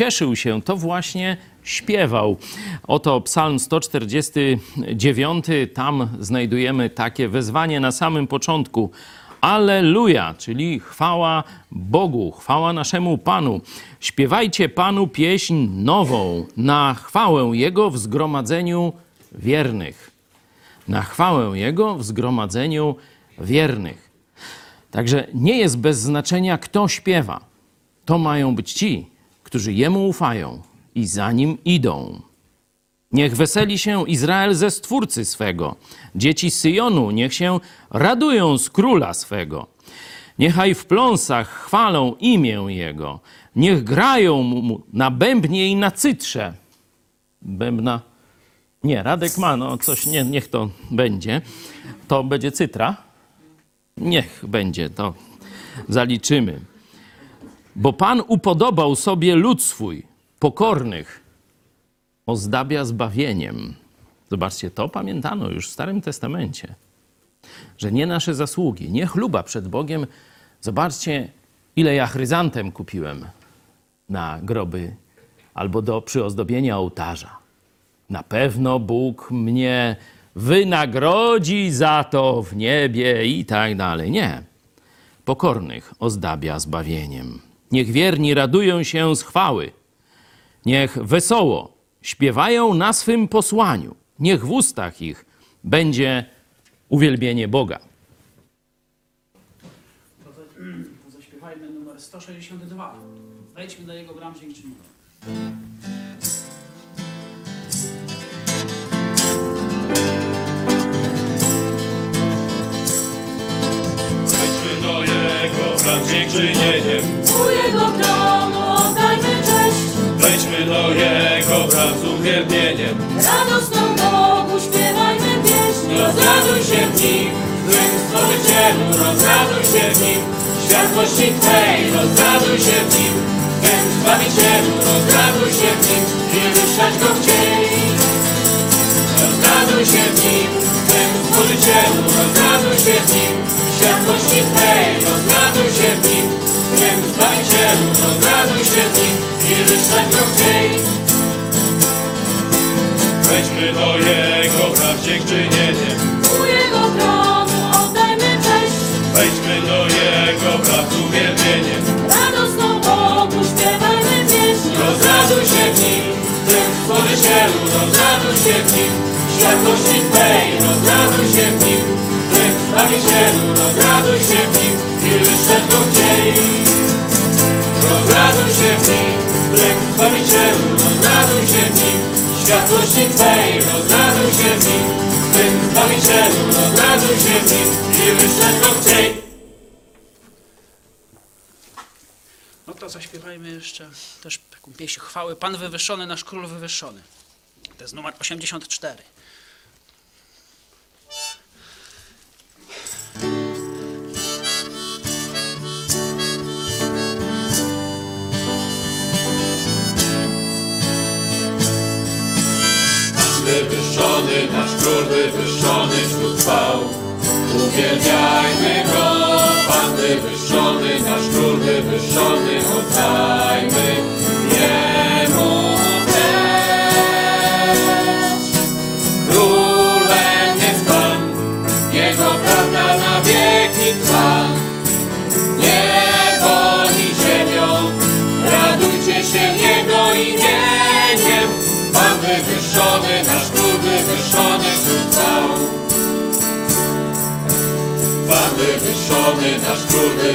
cieszył się, to właśnie śpiewał. Oto Psalm 149, tam znajdujemy takie wezwanie na samym początku. Alleluja, czyli chwała Bogu, chwała naszemu Panu. Śpiewajcie Panu pieśń nową na chwałę Jego w zgromadzeniu wiernych. Na chwałę Jego w zgromadzeniu wiernych. Także nie jest bez znaczenia, kto śpiewa. To mają być ci, którzy Jemu ufają i za Nim idą. Niech weseli się Izrael ze Stwórcy swego. Dzieci Syjonu niech się radują z Króla swego. Niechaj w pląsach chwalą imię Jego. Niech grają mu na bębnie i na cytrze. Bębna? Nie, Radek ma, no coś, nie, niech to będzie. To będzie cytra? Niech będzie, to zaliczymy. Bo Pan upodobał sobie lud swój, pokornych, ozdabia zbawieniem. Zobaczcie, to pamiętano już w Starym Testamencie, że nie nasze zasługi, nie chluba przed Bogiem. Zobaczcie, ile ja chryzantem kupiłem na groby albo do przyozdobienia ołtarza. Na pewno Bóg mnie wynagrodzi za to w niebie i tak dalej. Nie. Pokornych ozdabia zbawieniem. Niech wierni radują się z chwały. Niech wesoło śpiewają na swym posłaniu. Niech w ustach ich będzie uwielbienie Boga. To, to, to zaśpiewajmy numer 162. Wejdźmy do jego bram dziękczynienia. Do Jego bram dziękczynieniem U Jego tronu oddajmy cześć, Wejdźmy do Jego bram z uwielbieniem. Radosną Bogu śpiewajmy pieśń. Rozraduj się w Nim, w Twym Stworzycielu Rozraduj się w Nim, w światłości Twej Rozraduj się w Nim, w Twym Zbawicielu Rozraduj się w Nim i ruszać Go chciej Rozraduj się w Nim, w Twym Stworzycielu Rozraduj się w Nim, w światłości Twej Rozraduj się w Nim, Twym Zbawicielu Rozraduj się w Nim i ruszać Go chciej Wejdźmy do Jego praw dziękczynieniem U Jego tronu oddajmy cześć, Wejdźmy do Jego praw z uwielbieniem. Radosną Bogu śpiewajmy pieśń. Rozraduj się w Nim, w tym Stworzycielu Rozraduj się w Nim, światłości Twej Rozraduj się w Nim, Zbawicielu, rozraduj się w nim, chwilę światło dzieli. Rozraduj się w nim, lek Zbawicielu, rozraduj się w nim, światłości Twej, rozraduj się w nim, tym Zbawicielu, się. No to zaśpiewajmy jeszcze też taką pieśń chwały. Pan wywyższony, nasz król wywyższony. To jest numer 84. Wywyższony, nasz król wywyższony wśród chwał. Uwielbiajmy go, Pan wywyższony, nasz król wywyższony, oddajmy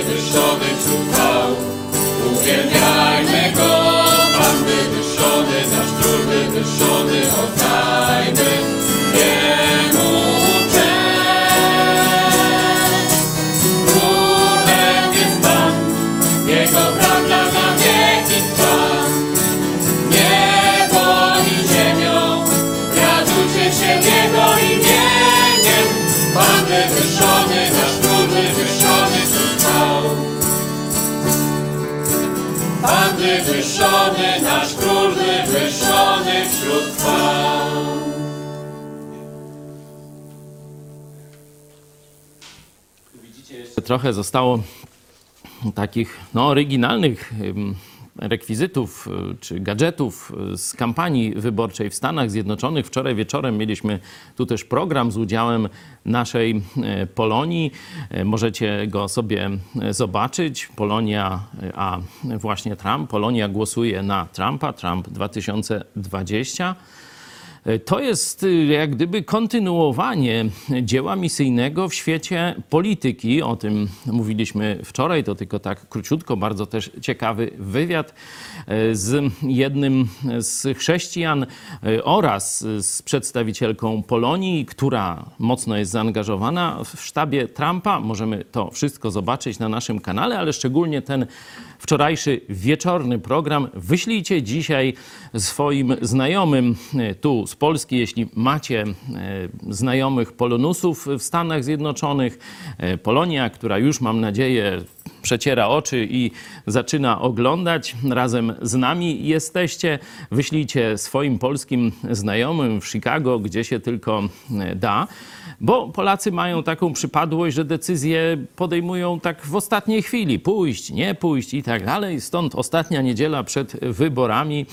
nasz król nasz król wywyższony wśród chwał. Trochę zostało takich no, oryginalnych rekwizytów y, czy gadżetów y, z kampanii wyborczej w Stanach Zjednoczonych. Wczoraj wieczorem mieliśmy tu też program z udziałem naszej e, Polonii. Możecie go sobie zobaczyć. Polonia, a właśnie Trump. Polonia głosuje na Trumpa, Trump 2020. To jest y, jak gdyby kontynuowanie dzieła misyjnego w świecie polityki. O tym mówiliśmy wczoraj, to tylko tak króciutko, bardzo też ciekawy wywiad y, z jednym z chrześcijan y, oraz z przedstawicielką Polonii, która mocno jest zaangażowana w sztabie Trumpa. Możemy to wszystko zobaczyć na naszym kanale, ale szczególnie ten wczorajszy wieczorny program wyślijcie dzisiaj swoim znajomym e, tu z Polski, jeśli macie e, znajomych polonusów w Stanach Zjednoczonych. E, Polonia, która już mam nadzieję przeciera oczy i zaczyna oglądać. Razem z nami jesteście. Wyślijcie swoim polskim znajomym w Chicago, gdzie się tylko da. Bo Polacy mają taką przypadłość, że decyzje podejmują tak w ostatniej chwili. Pójść, nie pójść i tak dalej. Stąd ostatnia niedziela przed wyborami.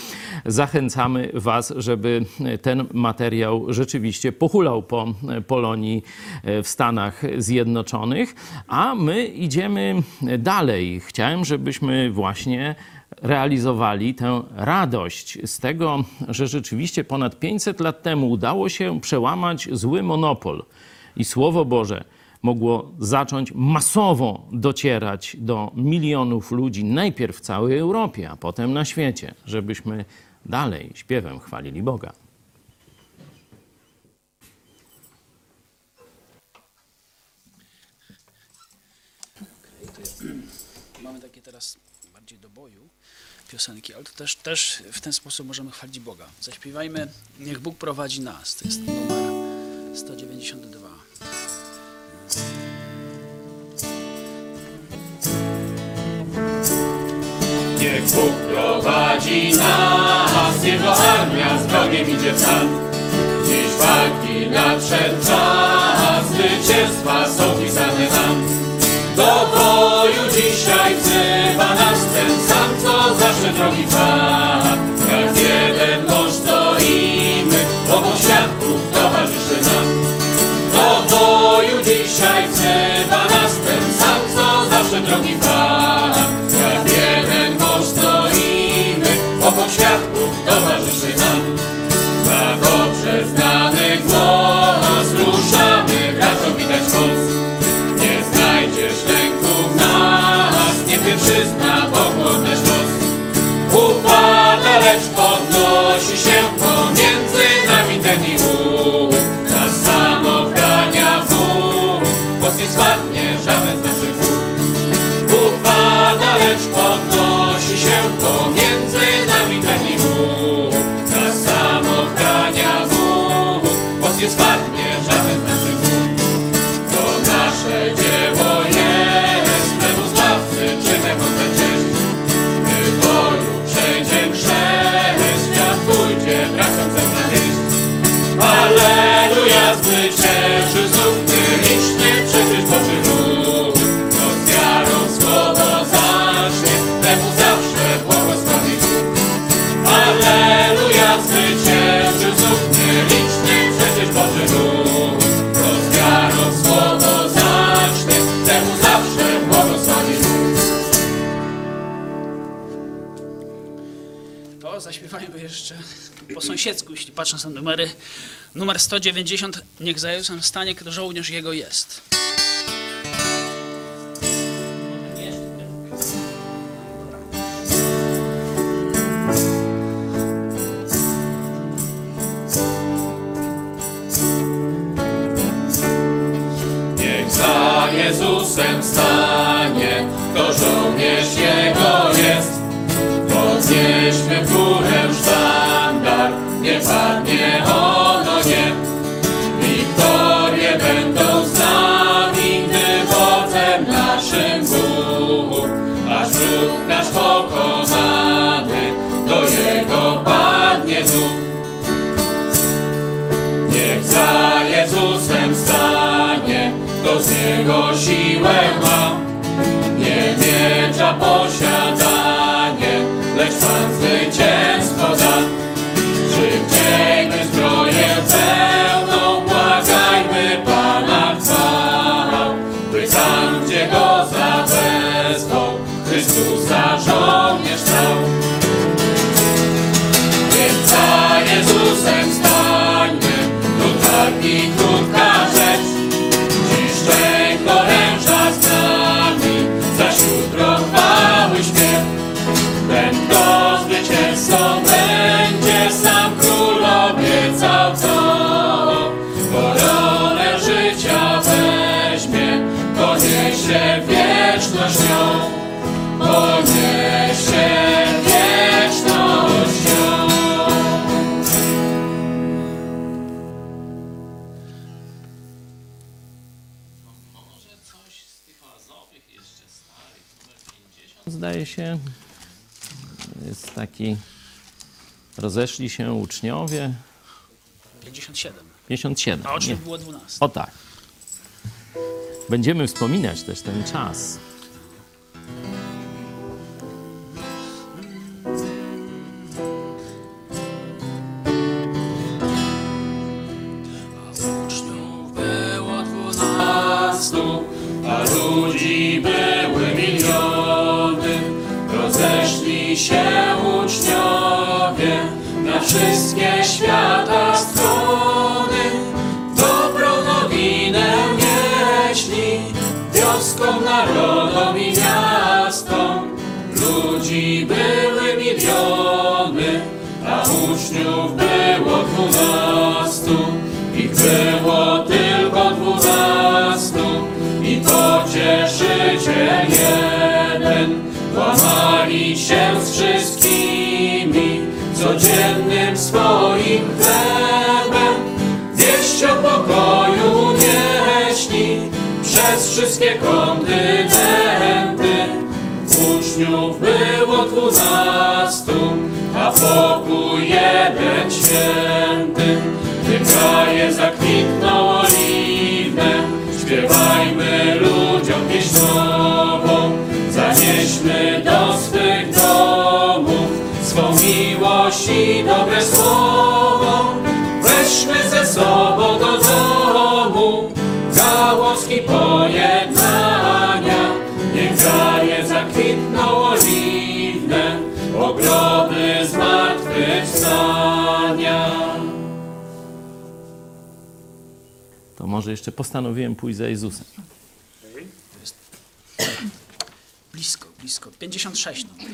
Zachęcamy Was, żeby ten materiał rzeczywiście pochulał po Polonii w Stanach Zjednoczonych. A my idziemy dalej. Chciałem, żebyśmy właśnie realizowali tę radość z tego, że rzeczywiście ponad 500 lat temu udało się przełamać zły monopol i Słowo Boże mogło zacząć masowo docierać do milionów ludzi, najpierw w całej Europie, a potem na świecie, żebyśmy dalej śpiewem chwalili Boga. Mamy takie teraz bardziej do boju piosenki, ale to też, też w ten sposób możemy chwalić Boga. Zaśpiewajmy Niech Bóg prowadzi nas. To jest numer 192. Niech Bóg prowadzi nas, Jego armia z wrogiem idzie w sam. Dziś walki nadszedł czas, zwycięstwa są pisane nam. Do boju dzisiaj wzywa nas ten zawsze drogi Pan. Sąsiedzku, jeśli patrząc na numery. Numer 190, niech za Jezusem stanie, kto żołnierz Jego jest. Niech za Jezusem stanie, to żołnierz Jego jest. Podnieśmy górę nie padnie ono nie. Wiktorie będą z nami, gdy wodzem naszym Bóg. Aż wróg nasz pokonany, do Jego padnie duch. Niech za Jezusem stanie, kto z Niego siłę ma. Nie miecza posiadanie, się, jest taki, rozeszli się uczniowie, 57. 57. A o czym Nie. było 12? O tak. Będziemy wspominać też ten czas. Uczniów było dwunastu. a ludzi były miliony. Rozeszli się uczniowie na wszystkie świata strony. Dobrą nowinę nieśli wioskom, narodom i miastom. Ludzi były miliony, a uczniów było dwunastu. Ich było tylko dwunastu i pocieszyciel jeden. Się z wszystkimi, codziennym swoim chlebem. Wieść o pokoju nieśli przez wszystkie kontynenty. Uczniów było dwunastu, a pokój jeden święty. Gdy kraje zakwitną oliwne, śpiewajmy ludziom pieśń miłość i dobre słowo. Weźmy ze sobą do domu gałązki pojednania. Niech kraje zakwitną oliwne, ogrody zmartwychwstania. To może jeszcze postanowiłem pójść za Jezusem. Blisko, blisko. 56 numer.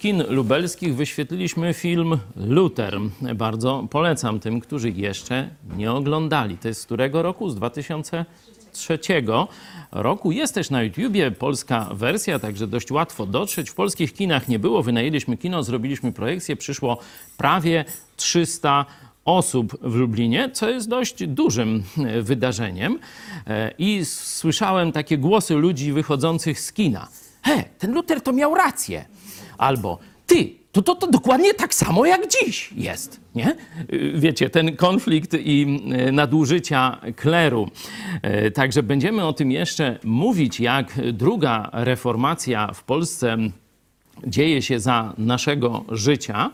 Kin lubelskich wyświetliliśmy film Luther. Bardzo polecam tym, którzy jeszcze nie oglądali. To jest z którego roku? Z 2003 roku. Jest też na YouTubie polska wersja, także dość łatwo dotrzeć. W polskich kinach nie było. Wynajęliśmy kino, zrobiliśmy projekcję. Przyszło prawie 300 osób w Lublinie, co jest dość dużym wydarzeniem. E, I słyszałem takie głosy ludzi wychodzących z kina. He, ten Luter to miał rację. Albo ty, to, to, to dokładnie tak samo jak dziś jest, nie? Wiecie, ten konflikt i y, nadużycia kleru. Y, Także będziemy o tym jeszcze mówić, jak druga reformacja w Polsce dzieje się za naszego życia.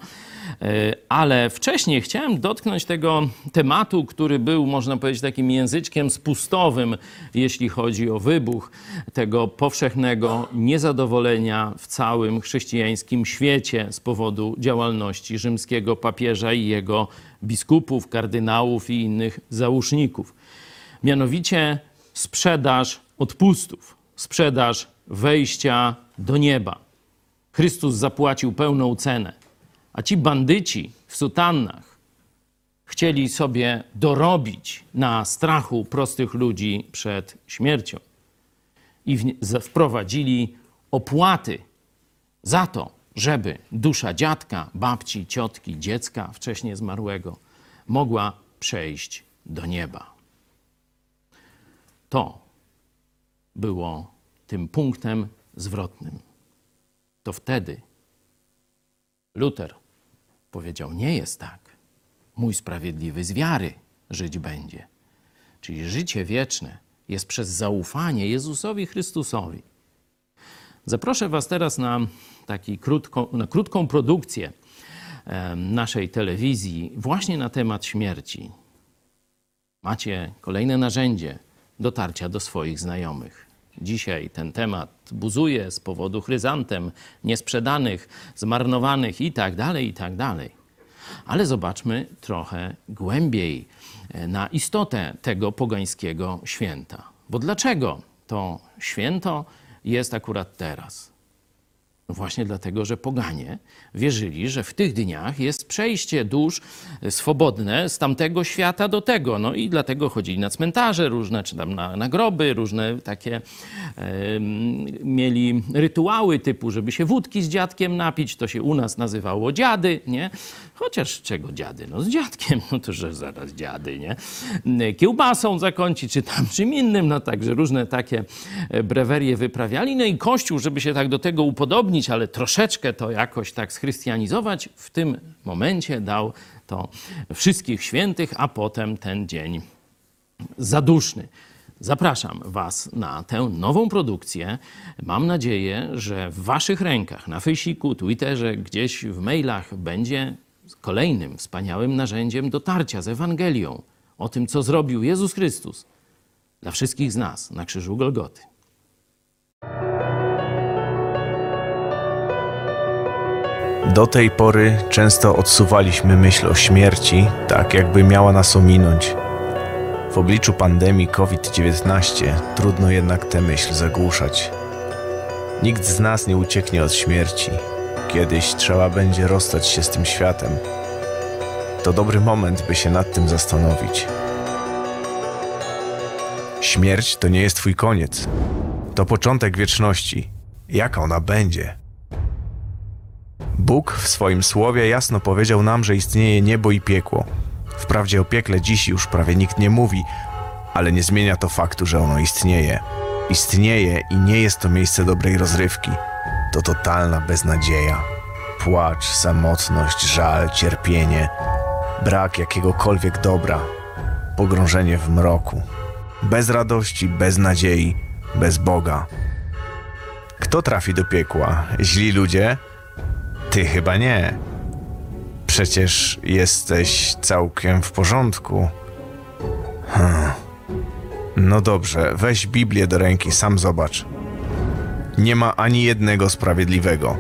E, Ale wcześniej chciałem dotknąć tego tematu, który był, można powiedzieć, takim języczkiem spustowym, jeśli chodzi o wybuch tego powszechnego niezadowolenia w całym chrześcijańskim świecie z powodu działalności rzymskiego papieża i jego biskupów, kardynałów i innych załóżników. Mianowicie sprzedaż odpustów, sprzedaż wejścia do nieba. Chrystus zapłacił pełną cenę, a ci bandyci w sutannach chcieli sobie dorobić na strachu prostych ludzi przed śmiercią i wprowadzili opłaty za to, żeby dusza dziadka, babci, ciotki, dziecka wcześniej zmarłego mogła przejść do nieba. To było tym punktem zwrotnym. To wtedy Luter powiedział: Nie jest tak. Mój sprawiedliwy z wiary żyć będzie. Czyli życie wieczne jest przez zaufanie Jezusowi Chrystusowi. Zaproszę Was teraz na, taki krótką, na krótką produkcję naszej telewizji właśnie na temat śmierci. Macie kolejne narzędzie dotarcia do swoich znajomych. Dzisiaj ten temat buzuje z powodu chryzantem, niesprzedanych, zmarnowanych i tak dalej, i tak. Ale zobaczmy trochę głębiej e, na istotę tego pogańskiego święta. Bo dlaczego to święto jest akurat teraz? Właśnie dlatego, że poganie wierzyli, że w tych dniach jest przejście dusz swobodne z tamtego świata do tego. No i dlatego chodzili na cmentarze różne, czy tam na, na groby, różne takie mieli rytuały typu, żeby się wódki z dziadkiem napić. To się u nas nazywało dziady, nie? Chociaż czego dziady? No z dziadkiem, no to że zaraz dziady, nie? Kiełbasą zakończyć, czy tam czym innym, no także różne takie e, brewerie wyprawiali. No i Kościół, żeby się tak do tego upodobnić, ale troszeczkę to jakoś tak schrystianizować, w tym momencie dał to wszystkich świętych, a potem ten dzień zaduszny. Zapraszam Was na tę nową produkcję. Mam nadzieję, że w Waszych rękach, na Fejsiku, Twitterze, gdzieś w mailach będzie kolejnym wspaniałym narzędziem dotarcia z Ewangelią o tym, co zrobił Jezus Chrystus dla wszystkich z nas na krzyżu Golgoty. Do tej pory często odsuwaliśmy myśl o śmierci, tak jakby miała nas ominąć. W obliczu pandemii COVID-19 trudno jednak tę myśl zagłuszać. Nikt z nas nie ucieknie od śmierci. Kiedyś trzeba będzie rozstać się z tym światem. To dobry moment, by się nad tym zastanowić. Śmierć to nie jest twój koniec. To początek wieczności. Jaka ona będzie? Bóg w swoim słowie jasno powiedział nam, że istnieje niebo i piekło. Wprawdzie o piekle dziś już prawie nikt nie mówi, ale nie zmienia to faktu, że ono istnieje. Istnieje i nie jest to miejsce dobrej rozrywki. To totalna beznadzieja. Płacz, samotność, żal, cierpienie, brak jakiegokolwiek dobra, pogrążenie w mroku. Bez radości, bez nadziei, bez Boga. Kto trafi do piekła? Źli ludzie? Ty chyba nie. Przecież jesteś całkiem w porządku. Hmm. No dobrze, weź Biblię do ręki, sam zobacz. Nie ma ani jednego sprawiedliwego.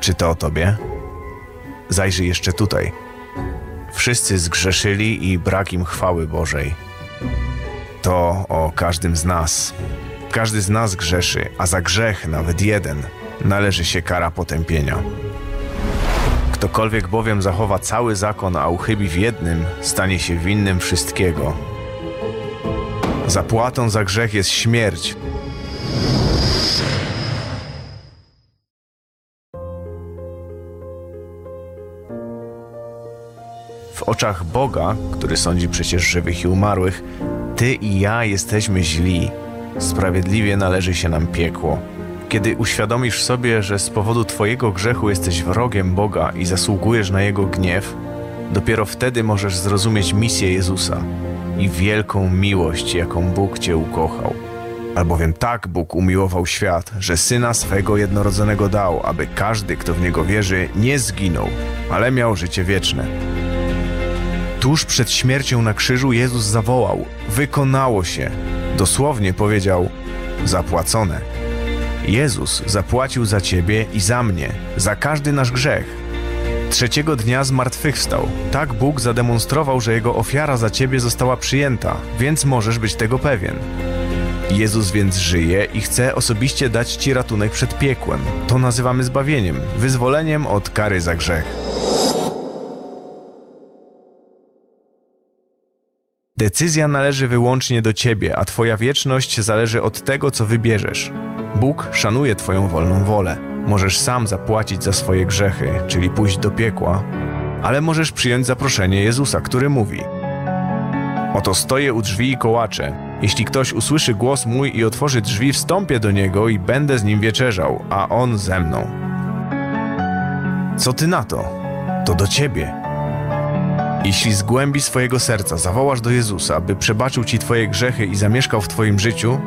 Czy to o tobie? Zajrzyj jeszcze tutaj. Wszyscy zgrzeszyli i brak im chwały Bożej. To o każdym z nas. Każdy z nas grzeszy, a za grzech, nawet jeden, należy się kara potępienia. Ktokolwiek bowiem zachowa cały zakon, a uchybi w jednym, stanie się winnym wszystkiego. Zapłatą za grzech jest śmierć. W oczach Boga, który sądzi przecież żywych i umarłych, ty i ja jesteśmy źli. Sprawiedliwie należy się nam piekło. Kiedy uświadomisz sobie, że z powodu Twojego grzechu jesteś wrogiem Boga i zasługujesz na Jego gniew, dopiero wtedy możesz zrozumieć misję Jezusa i wielką miłość, jaką Bóg Cię ukochał. Albowiem tak Bóg umiłował świat, że Syna swego jednorodzonego dał, aby każdy, kto w Niego wierzy, nie zginął, ale miał życie wieczne. Tuż przed śmiercią na krzyżu Jezus zawołał: Wykonało się. Dosłownie powiedział: Zapłacone. Jezus zapłacił za ciebie i za mnie, za każdy nasz grzech. Trzeciego dnia zmartwychwstał. Tak Bóg zademonstrował, że jego ofiara za ciebie została przyjęta, więc możesz być tego pewien. Jezus więc żyje i chce osobiście dać ci ratunek przed piekłem. To nazywamy zbawieniem, wyzwoleniem od kary za grzech. Decyzja należy wyłącznie do ciebie, a twoja wieczność zależy od tego, co wybierzesz. Bóg szanuje twoją wolną wolę. Możesz sam zapłacić za swoje grzechy, czyli pójść do piekła, ale możesz przyjąć zaproszenie Jezusa, który mówi: Oto stoję u drzwi i kołaczę. Jeśli ktoś usłyszy głos mój i otworzy drzwi, wstąpię do niego i będę z nim wieczerzał, a on ze mną. Co ty na to? To do ciebie. Jeśli z głębi swojego serca zawołasz do Jezusa, by przebaczył ci twoje grzechy i zamieszkał w twoim życiu,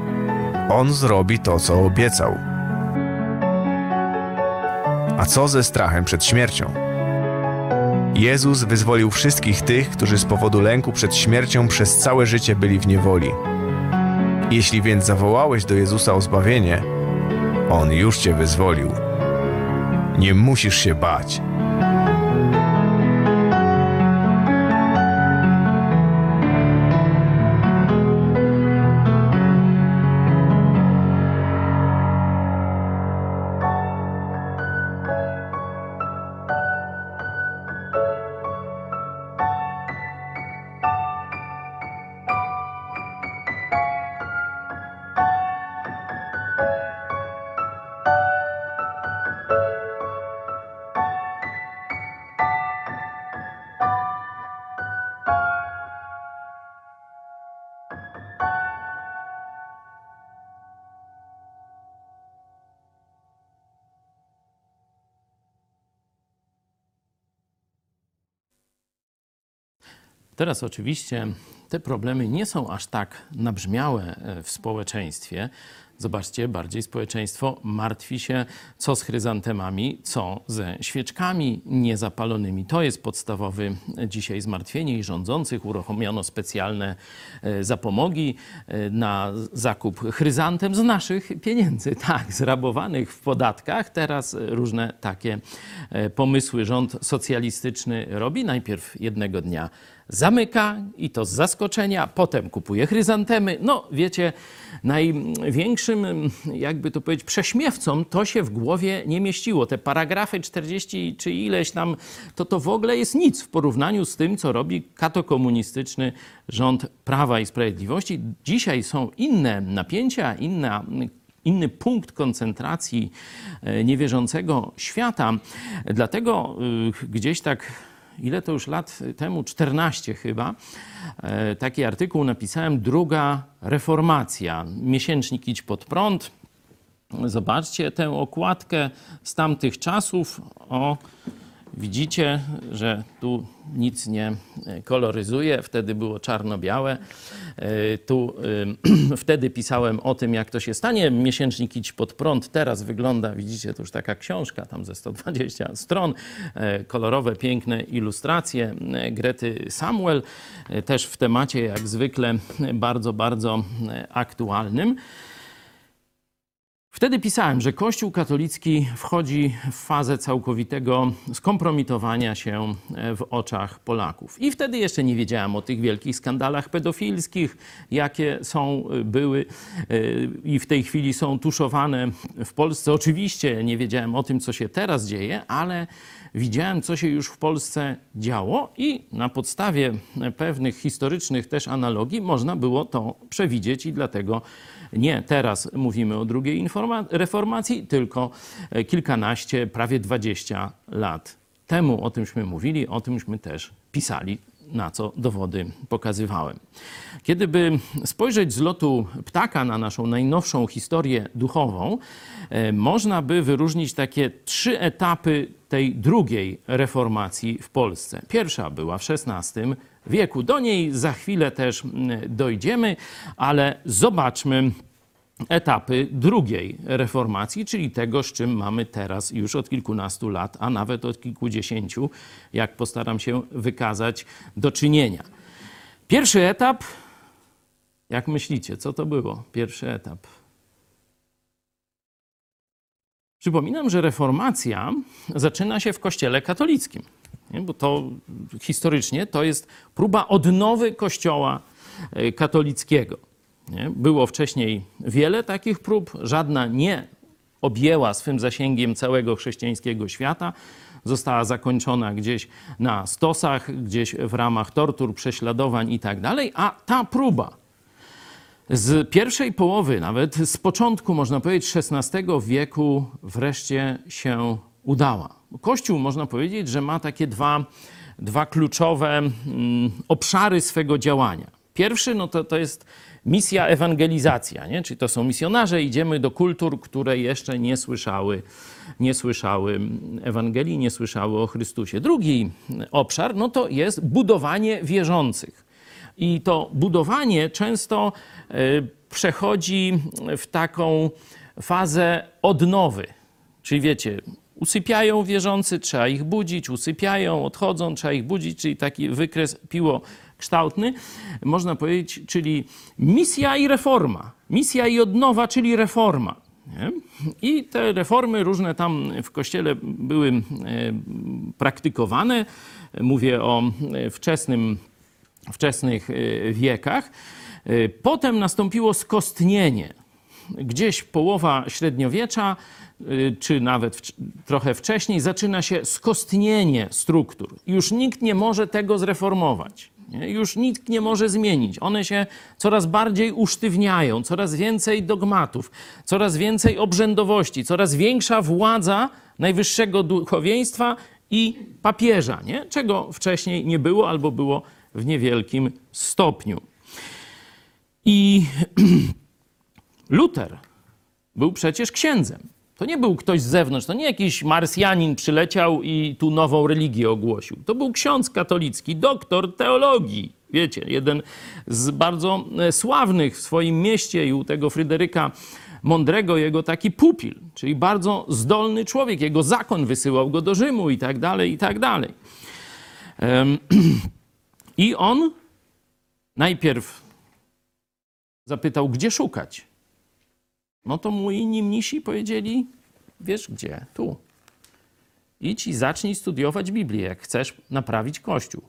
On zrobi to, co obiecał. A co ze strachem przed śmiercią? Jezus wyzwolił wszystkich tych, którzy z powodu lęku przed śmiercią przez całe życie byli w niewoli. Jeśli więc zawołałeś do Jezusa o zbawienie, On już cię wyzwolił. Nie musisz się bać. Teraz oczywiście te problemy nie są aż tak nabrzmiałe e, w społeczeństwie. Zobaczcie, bardziej społeczeństwo martwi się, co z chryzantemami, co ze świeczkami niezapalonymi. To jest podstawowy dzisiaj zmartwienie i rządzących. Uruchomiono specjalne e, zapomogi e, na zakup chryzantem z naszych pieniędzy, tak, zrabowanych w podatkach. Teraz różne takie e, pomysły rząd socjalistyczny robi. Najpierw jednego dnia zamyka i to z zaskoczenia, potem kupuje chryzantemy. No wiecie, największy jakby to powiedzieć, prześmiewcom to się w głowie nie mieściło. Te paragrafy 40 czy ileś tam, to to w ogóle jest nic w porównaniu z tym, co robi katokomunistyczny rząd Prawa i Sprawiedliwości. Dzisiaj są inne napięcia, inna inny punkt koncentracji e, niewierzącego świata. Dlatego y, gdzieś tak, ile to już lat temu, 14 chyba, e, taki artykuł napisałem, druga reformacja, miesięcznik Idź Pod Prąd. Zobaczcie tę okładkę z tamtych czasów. O, widzicie, że tu nic nie koloryzuje. Wtedy było czarno-białe. E, Tu y, wtedy pisałem o tym, jak to się stanie. Miesięcznik Idź Pod Prąd teraz wygląda, widzicie, to już taka książka, tam ze 120 stron. E, Kolorowe, piękne ilustracje e, Grety Samuel. E, Też w temacie, jak zwykle, bardzo, bardzo e, aktualnym. Wtedy pisałem, że Kościół katolicki wchodzi w fazę całkowitego skompromitowania się e, w oczach Polaków. I wtedy jeszcze nie wiedziałem o tych wielkich skandalach pedofilskich, jakie są, e, były e, i w tej chwili są tuszowane w Polsce. Oczywiście nie wiedziałem o tym, co się teraz dzieje, ale widziałem, co się już w Polsce działo i na podstawie pewnych historycznych też analogii można było to przewidzieć i dlatego nie teraz mówimy o drugiej reformacji, tylko e, kilkanaście, prawie dwadzieścia lat temu o tymśmy mówili, o tymśmy też pisali, na co dowody pokazywałem. Kiedy by spojrzeć z lotu ptaka na naszą najnowszą historię duchową, e, można by wyróżnić takie trzy etapy tej drugiej reformacji w Polsce. Pierwsza była w XVI wieku. Do niej za chwilę też mm, dojdziemy, ale zobaczmy etapy drugiej reformacji, czyli tego, z czym mamy teraz już od kilkunastu lat, a nawet od kilkudziesięciu, jak postaram się wykazać, do czynienia. Pierwszy etap, jak myślicie, co to było? Pierwszy etap. Przypominam, że reformacja zaczyna się w Kościele katolickim, nie? bo to historycznie to jest próba odnowy Kościoła e, katolickiego. Nie? Było wcześniej wiele takich prób, żadna nie objęła swym zasięgiem całego chrześcijańskiego świata. Została zakończona gdzieś na stosach, gdzieś w ramach tortur, prześladowań i tak a ta próba z pierwszej połowy, nawet z początku, można powiedzieć, XVI wieku wreszcie się udała. Kościół, można powiedzieć, że ma takie dwa, dwa kluczowe mm, obszary swego działania. Pierwszy no to, to jest misja ewangelizacja, nie? czyli to są misjonarze, idziemy do kultur, które jeszcze nie słyszały, nie słyszały Ewangelii, nie słyszały o Chrystusie. Drugi obszar no to jest budowanie wierzących. I to budowanie często e, przechodzi w taką fazę odnowy. Czyli wiecie, usypiają wierzący, trzeba ich budzić, usypiają, odchodzą, trzeba ich budzić, czyli taki wykres piłokształtny, można powiedzieć, czyli misja i reforma. Misja i odnowa, czyli reforma. Nie? I te reformy różne tam w kościele były e, praktykowane. Mówię o e, wczesnym wczesnych y, wiekach. Potem nastąpiło skostnienie. Gdzieś połowa średniowiecza, y, czy nawet trochę wcześniej, zaczyna się skostnienie struktur. Już nikt nie może tego zreformować. Nie? Już nikt nie może zmienić. One się coraz bardziej usztywniają, coraz więcej dogmatów, coraz więcej obrzędowości, coraz większa władza najwyższego duchowieństwa i papieża, nie? czego wcześniej nie było albo było w niewielkim stopniu. I Luter był przecież księdzem. To nie był ktoś z zewnątrz, to nie jakiś Marsjanin przyleciał i tu nową religię ogłosił. To był ksiądz katolicki, doktor teologii. Wiecie, jeden z bardzo e, sławnych w swoim mieście i u tego Fryderyka Mądrego, jego taki pupil, czyli bardzo zdolny człowiek. Jego zakon wysyłał go do Rzymu i tak dalej, i tak dalej. I on najpierw zapytał, gdzie szukać. No to mu inni mnisi powiedzieli, wiesz gdzie, tu. Idź i zacznij studiować Biblię, jak chcesz naprawić Kościół.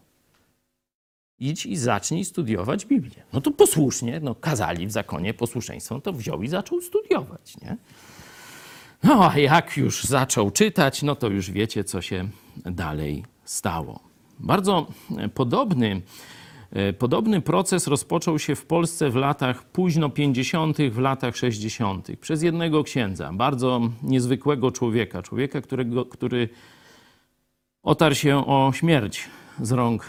idź i zacznij studiować Biblię. No to posłusznie, no kazali w zakonie posłuszeństwo, to wziął i zaczął studiować, nie? No a jak już zaczął czytać, no to już wiecie, co się dalej stało. Bardzo podobny, podobny proces rozpoczął się w Polsce w latach późno 50., w latach 60. przez jednego księdza, bardzo niezwykłego człowieka, człowieka, którego, który otarł się o śmierć z rąk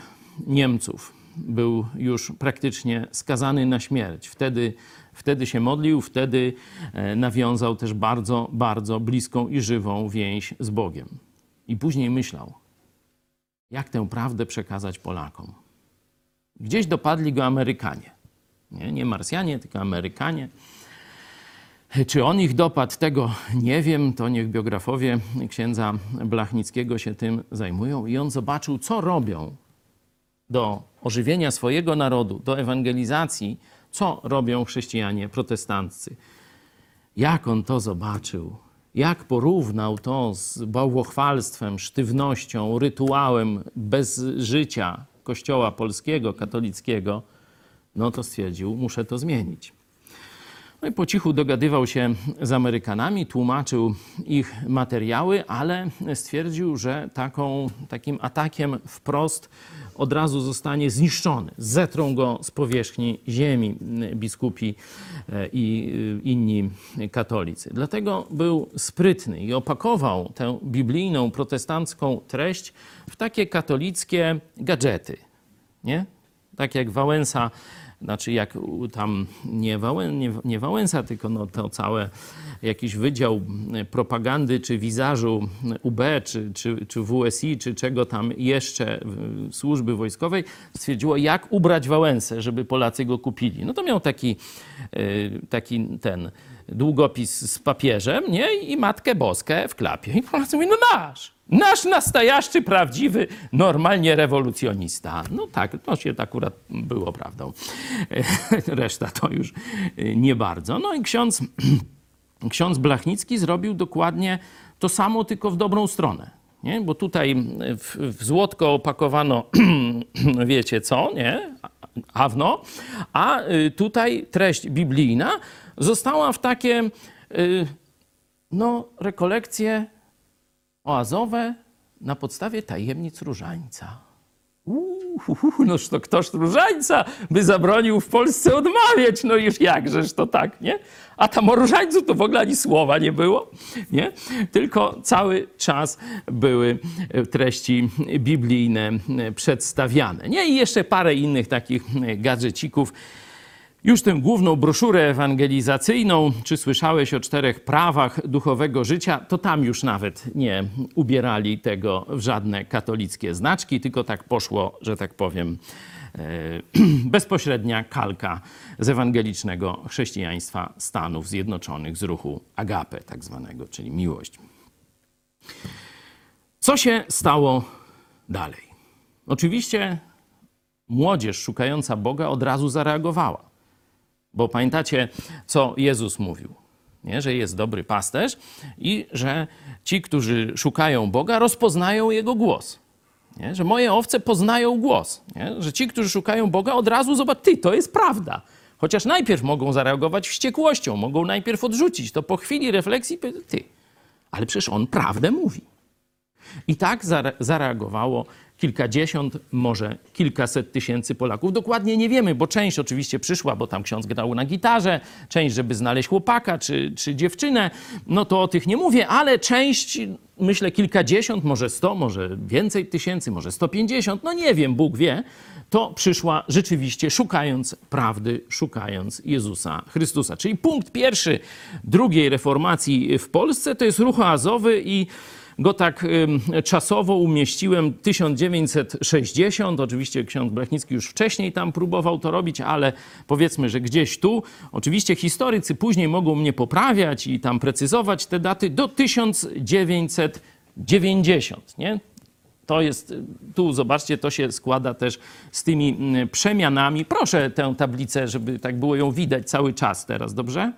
Niemców. Był już praktycznie skazany na śmierć. Wtedy, wtedy się modlił, wtedy e, nawiązał też bardzo, bardzo bliską i żywą więź z Bogiem. I później myślał, jak tę prawdę przekazać Polakom. Gdzieś dopadli go Amerykanie. Nie, nie Marsjanie, tylko Amerykanie. Czy on ich dopadł, tego nie wiem. To niech biografowie księdza Blachnickiego się tym zajmują. I on zobaczył, co robią do ożywienia swojego narodu, do ewangelizacji, co robią chrześcijanie protestanccy. Jak on to zobaczył, jak porównał to z bałwochwalstwem, sztywnością, rytuałem bez życia Kościoła polskiego, katolickiego, no to stwierdził, muszę to zmienić. No i po cichu dogadywał się z Amerykanami, tłumaczył ich materiały, ale stwierdził, że taką, takim atakiem wprost od razu zostanie zniszczony. Zetrą go z powierzchni ziemi biskupi e, i e, inni katolicy. Dlatego był sprytny i opakował tę biblijną, protestancką treść w takie katolickie gadżety. Nie? Tak jak Wałęsa znaczy jak tam nie, Wałę, nie, nie Wałęsa, tylko no to całe jakiś wydział propagandy, czy wizażu UB, czy, czy, czy WSI, czy czego tam jeszcze służby wojskowej stwierdziło, jak ubrać Wałęsę, żeby Polacy go kupili. No to miał taki, y, taki ten długopis z papieżem, nie? I Matkę Boskę w klapie. I Polacy mówią, no nasz! Nasz nastojaszczy, prawdziwy, normalnie rewolucjonista. No tak, to się akurat było prawdą. Reszta to już y, nie bardzo. No i ksiądz, ksiądz Blachnicki zrobił dokładnie to samo, tylko w dobrą stronę. Nie? Bo tutaj w, w złotko opakowano, wiecie co, nie? Awno, a y, tutaj treść biblijna została w takie, y, no, rekolekcje oazowe na podstawie tajemnic różańca. Uuu, noż to ktoś różańca by zabronił w Polsce odmawiać, no już jakżeż to tak, nie? A tam o różańcu to w ogóle ani słowa nie było, nie? Tylko cały czas były treści biblijne przedstawiane, nie? I jeszcze parę innych takich gadżecików. Już tę główną broszurę ewangelizacyjną, czy słyszałeś o czterech prawach duchowego życia, to tam już nawet nie ubierali tego w żadne katolickie znaczki, tylko tak poszło, że tak powiem, e, bezpośrednia kalka z ewangelicznego chrześcijaństwa Stanów Zjednoczonych z ruchu agape, tak zwanego, czyli miłość. Co się stało dalej? Oczywiście młodzież szukająca Boga od razu zareagowała. Bo pamiętacie, co Jezus mówił? Nie? Że jest dobry pasterz i że ci, którzy szukają Boga, rozpoznają Jego głos. Nie? Że moje owce poznają głos. Nie? Że ci, którzy szukają Boga, od razu zobaczą, ty, to jest prawda. Chociaż najpierw mogą zareagować wściekłością, mogą najpierw odrzucić, to po chwili refleksji, ty, ale przecież on prawdę mówi. I tak zare- zareagowało kilkadziesiąt, może kilkaset tysięcy Polaków. Dokładnie nie wiemy, bo część oczywiście przyszła, bo tam ksiądz grał na gitarze, część, żeby znaleźć chłopaka czy, czy dziewczynę. No to o tych nie mówię, ale część, myślę, kilkadziesiąt, może sto, może więcej tysięcy, może sto pięćdziesiąt, no nie wiem, Bóg wie, to przyszła rzeczywiście szukając prawdy, szukając Jezusa Chrystusa. Czyli punkt pierwszy drugiej reformacji w Polsce to jest ruch oazowy i go tak czasowo umieściłem 1960. Oczywiście ksiądz Brachnicki już wcześniej tam próbował to robić, ale powiedzmy, że gdzieś tu. Oczywiście historycy później mogą mnie poprawiać i tam precyzować te daty do 1990. Nie? To jest, tu zobaczcie, to się składa też z tymi mm, przemianami. Proszę tę tablicę, żeby tak było ją widać cały czas teraz, dobrze?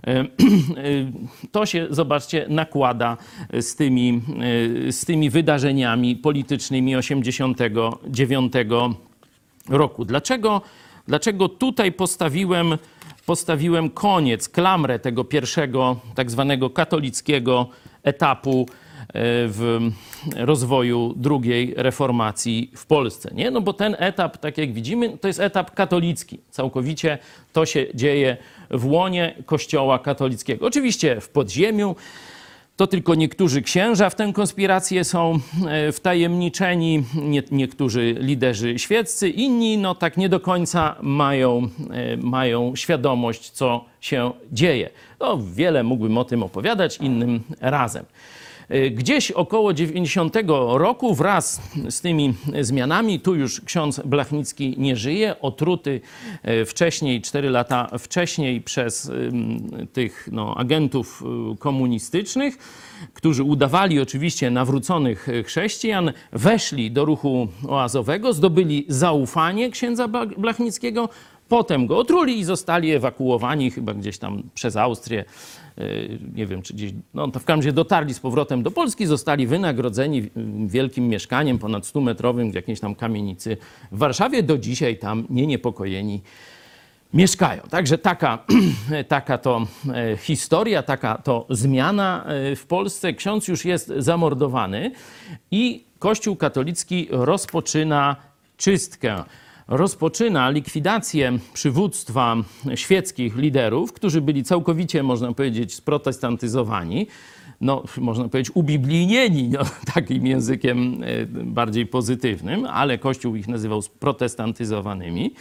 To się, zobaczcie, nakłada z tymi, z tymi wydarzeniami politycznymi 89 roku. Dlaczego, dlaczego tutaj postawiłem, postawiłem koniec, klamrę tego pierwszego tak zwanego katolickiego etapu w rozwoju drugiej reformacji w Polsce. Nie? No bo ten etap, tak jak widzimy, to jest etap katolicki. Całkowicie to się dzieje w łonie Kościoła katolickiego. Oczywiście w podziemiu, to tylko niektórzy księża w tę konspirację są e, wtajemniczeni, nie, niektórzy liderzy świeccy, inni no tak nie do końca mają, e, mają świadomość, co się dzieje. No, wiele mógłbym o tym opowiadać innym razem. E, Gdzieś około 90 roku wraz z tymi zmianami, tu już ksiądz Blachnicki nie żyje, otruty e, wcześniej, 4 lata wcześniej przez tych no, agentów y, komunistycznych, którzy udawali oczywiście nawróconych e, chrześcijan, weszli do ruchu oazowego, zdobyli zaufanie księdza Blachnickiego, potem go otruli i zostali ewakuowani chyba gdzieś tam przez Austrię nie wiem, czy gdzieś, no to w każdym razie dotarli z powrotem do Polski, zostali wynagrodzeni y, wielkim mieszkaniem ponad 100-metrowym w jakiejś tam kamienicy w Warszawie. Do dzisiaj tam nie niepokojeni mieszkają. Także taka, taka to e, historia, taka to zmiana e, w Polsce. Ksiądz już jest zamordowany i Kościół katolicki rozpoczyna czystkę. Rozpoczyna likwidację przywództwa świeckich liderów, którzy byli całkowicie, można powiedzieć, sprotestantyzowani. No, można powiedzieć, ubiblijnieni, no, takim językiem e, bardziej pozytywnym, ale Kościół ich nazywał protestantyzowanymi.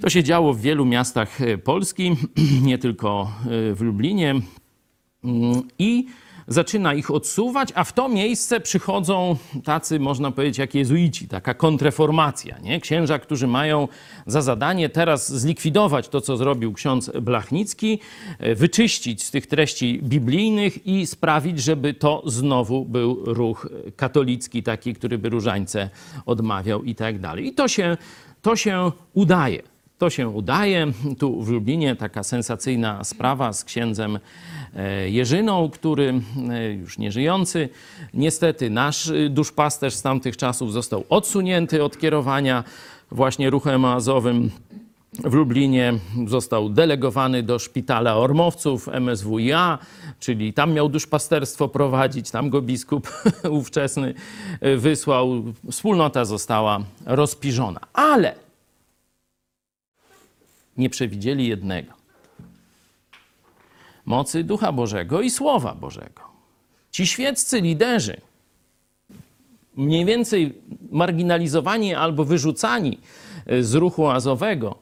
To się działo w wielu miastach e, Polski, nie tylko e, w Lublinie. Mm, I zaczyna ich odsuwać, a w to miejsce przychodzą tacy, można powiedzieć, jak jezuici, taka kontreformacja. Nie? Księża, którzy mają za zadanie teraz zlikwidować to, co zrobił ksiądz Blachnicki, e, wyczyścić z tych treści biblijnych i sprawić, żeby to znowu był ruch katolicki, taki, który by różańce odmawiał i tak dalej. I to się, to się udaje. To się udaje. Tu w Lublinie taka sensacyjna sprawa z księdzem Jerzyną, który e, już nie żyjący. Niestety nasz e, duszpasterz z tamtych czasów został odsunięty od kierowania właśnie ruchem azowym. W Lublinie został delegowany do szpitala Ormowców MSWiA, czyli tam miał duszpasterstwo prowadzić, tam go biskup ówczesny e, wysłał. Wspólnota została rozpiżona. Ale nie przewidzieli jednego: mocy Ducha Bożego i Słowa Bożego. Ci świeccy liderzy, mniej więcej marginalizowani albo wyrzucani e, z ruchu azowego,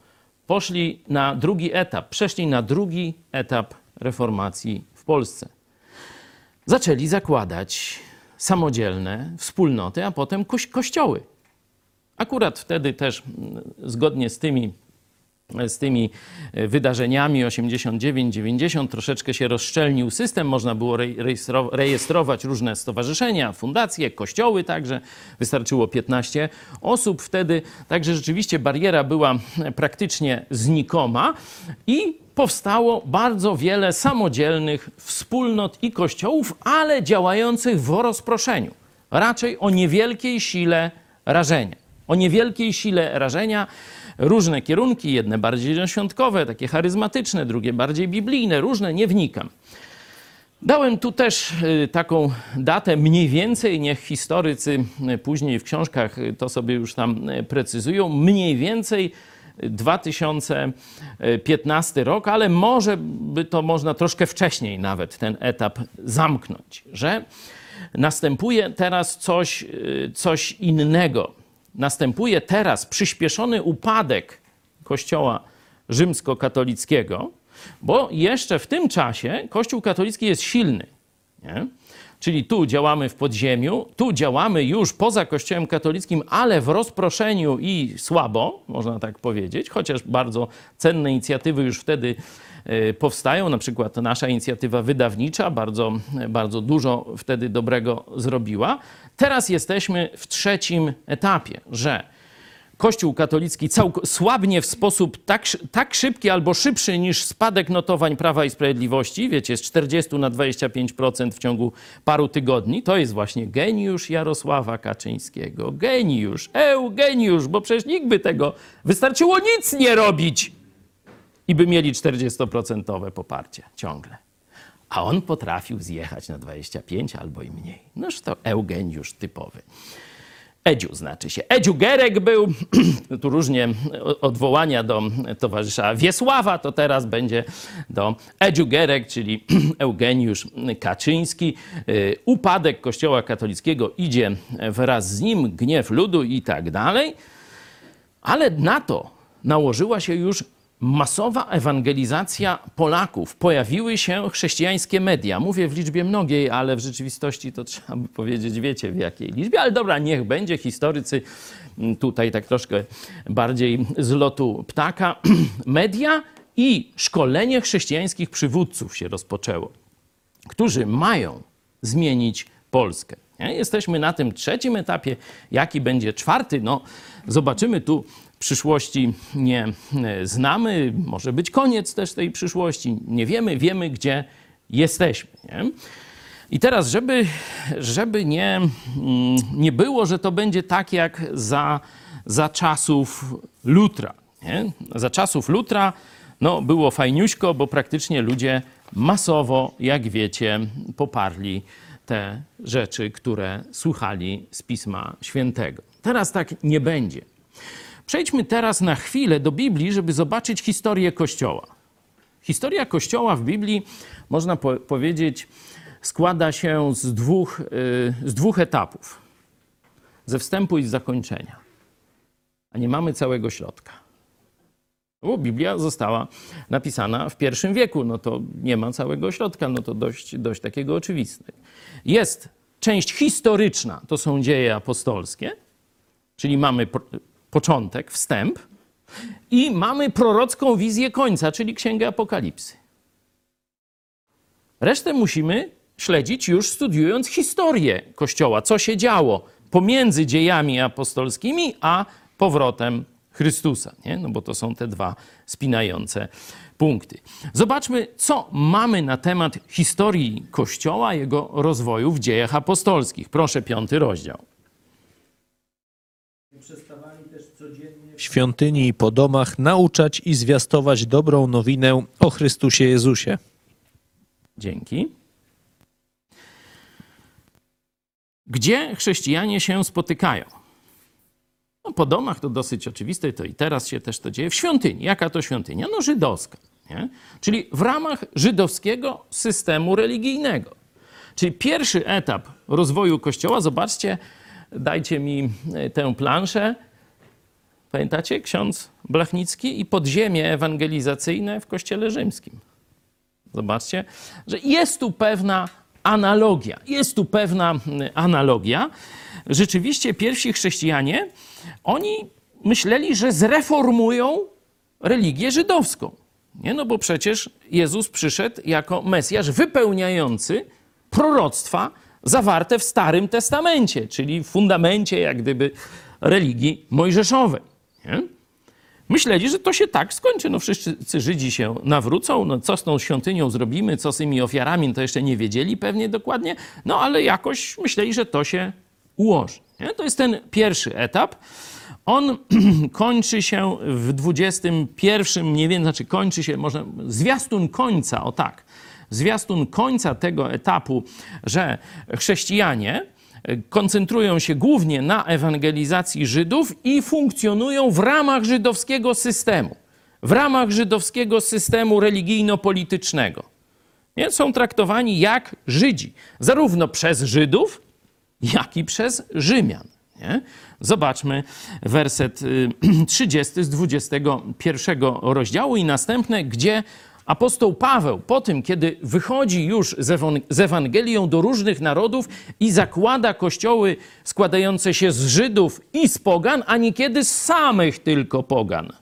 poszli na drugi etap, przeszli na drugi etap reformacji w Polsce. Zaczęli zakładać samodzielne wspólnoty, a potem koś- kościoły. Akurat wtedy też mm, zgodnie z tymi z tymi e, wydarzeniami 89-90 troszeczkę się rozszczelnił system. Można było re- rejestro- rejestrować różne stowarzyszenia, fundacje, kościoły także. Wystarczyło 15 osób wtedy. Także rzeczywiście bariera była praktycznie znikoma i powstało bardzo wiele samodzielnych wspólnot i kościołów, ale działających w rozproszeniu. Raczej o niewielkiej sile rażenia. O niewielkiej sile rażenia różne kierunki, jedne bardziej świątkowe, takie charyzmatyczne, drugie bardziej biblijne, różne, nie wnikam. Dałem tu też y, taką datę, mniej więcej, niech historycy y, później w książkach y, to sobie już tam precyzują, mniej więcej 2015 rok, ale może by to można troszkę wcześniej nawet ten etap zamknąć, że następuje teraz coś, coś innego. Następuje teraz przyspieszony upadek Kościoła rzymskokatolickiego, bo jeszcze w tym czasie Kościół katolicki jest silny. Nie? Czyli tu działamy w podziemiu, tu działamy już poza Kościołem katolickim, ale w rozproszeniu i słabo, można tak powiedzieć, chociaż bardzo cenne inicjatywy już wtedy powstają, na przykład nasza inicjatywa wydawnicza bardzo, bardzo dużo wtedy dobrego zrobiła. Teraz jesteśmy w trzecim etapie, że Kościół katolicki całk- słabnie w sposób tak, tak szybki albo szybszy niż spadek notowań Prawa i Sprawiedliwości, wiecie, z 40 na 25% w ciągu paru tygodni, to jest właśnie geniusz Jarosława Kaczyńskiego. Geniusz, eugeniusz, bo przecież nikt by tego, wystarczyło nic nie robić i by mieli 40% poparcie ciągle. A on potrafił zjechać na 25 albo i mniej. Noż to eugeniusz typowy. Edziu znaczy się. Edziu Gerek był, tu różnie odwołania do towarzysza Wiesława, to teraz będzie do Edziu Gerek, czyli Eugeniusz Kaczyński. Y, Upadek Kościoła katolickiego idzie wraz z nim, gniew ludu i tak dalej. Ale na to nałożyła się już masowa ewangelizacja Polaków. Pojawiły się chrześcijańskie media. Mówię w liczbie mnogiej, ale w rzeczywistości to trzeba by powiedzieć, wiecie w jakiej liczbie. Ale dobra, niech będzie. Historycy mm, tutaj tak troszkę bardziej z lotu ptaka. Media i szkolenie chrześcijańskich przywódców się rozpoczęło którzy mają zmienić Polskę. Jesteśmy na tym trzecim etapie. Jaki będzie czwarty? No, zobaczymy tu. Przyszłości nie e, znamy, może być koniec też tej przyszłości. Nie wiemy, wiemy, gdzie jesteśmy. Nie? I teraz, żeby, żeby nie, mm, nie było, że to będzie tak jak za, za czasów Lutra. Nie? Za czasów Lutra no, było fajniuśko, bo praktycznie ludzie masowo, jak wiecie, poparli te rzeczy, które słuchali z Pisma Świętego. Teraz tak nie będzie. Przejdźmy teraz na chwilę do Biblii, żeby zobaczyć historię Kościoła. Historia Kościoła w Biblii, można po powiedzieć, składa się z dwóch, y, z dwóch etapów: ze wstępu i z zakończenia. A nie mamy całego środka. Bo Biblia została napisana w pierwszym wieku, no to nie ma całego środka, no to dość, dość takiego oczywiste. Jest część historyczna, to są dzieje apostolskie, czyli mamy początek, wstęp, i mamy prorocką wizję końca, czyli Księgę Apokalipsy. Resztę musimy śledzić już studiując historię Kościoła, co się działo pomiędzy dziejami apostolskimi a powrotem Chrystusa, nie? no bo to są te dwa spinające punkty. Zobaczmy, co mamy na temat historii Kościoła, jego rozwoju w dziejach apostolskich. Proszę, piąty rozdział. w świątyni i po domach nauczać i zwiastować dobrą nowinę o Chrystusie Jezusie. Dzięki. Gdzie chrześcijanie się spotykają? No, po domach to dosyć oczywiste, to i teraz się też to dzieje. W świątyni. Jaka to świątynia? No żydowska. Nie? Czyli w ramach żydowskiego systemu religijnego. Czyli pierwszy etap rozwoju Kościoła, zobaczcie, dajcie mi e, tę planszę. Pamiętacie? Ksiądz Blachnicki i podziemie ewangelizacyjne w Kościele Rzymskim. Zobaczcie, że jest tu pewna analogia. Jest tu pewna analogia. Rzeczywiście pierwsi chrześcijanie, oni myśleli, że zreformują religię żydowską. Nie? No bo przecież Jezus przyszedł jako Mesjasz wypełniający proroctwa zawarte w Starym Testamencie, czyli w fundamencie jak gdyby religii mojżeszowej. Nie? Myśleli, że to się tak skończy. No wszyscy Żydzi się nawrócą, no co z tą świątynią zrobimy, co z tymi ofiarami, no to jeszcze nie wiedzieli pewnie dokładnie, no ale jakoś myśleli, że to się ułoży. Nie? To jest ten pierwszy etap. On kończy się w 21, nie wiem, znaczy kończy się, może zwiastun końca, o tak, zwiastun końca tego etapu, że chrześcijanie koncentrują się głównie na ewangelizacji Żydów i funkcjonują w ramach żydowskiego systemu, w ramach żydowskiego systemu religijno-politycznego. Nie? Są traktowani jak Żydzi, zarówno przez Żydów, jak i przez Rzymian. Nie? Zobaczmy werset y, 30 z 21 rozdziału i następne, gdzie apostoł Paweł, po tym, kiedy wychodzi już z ewang- z Ewangelią do różnych narodów i zakłada kościoły składające się z Żydów i z pogan, a niekiedy z samych tylko pogan.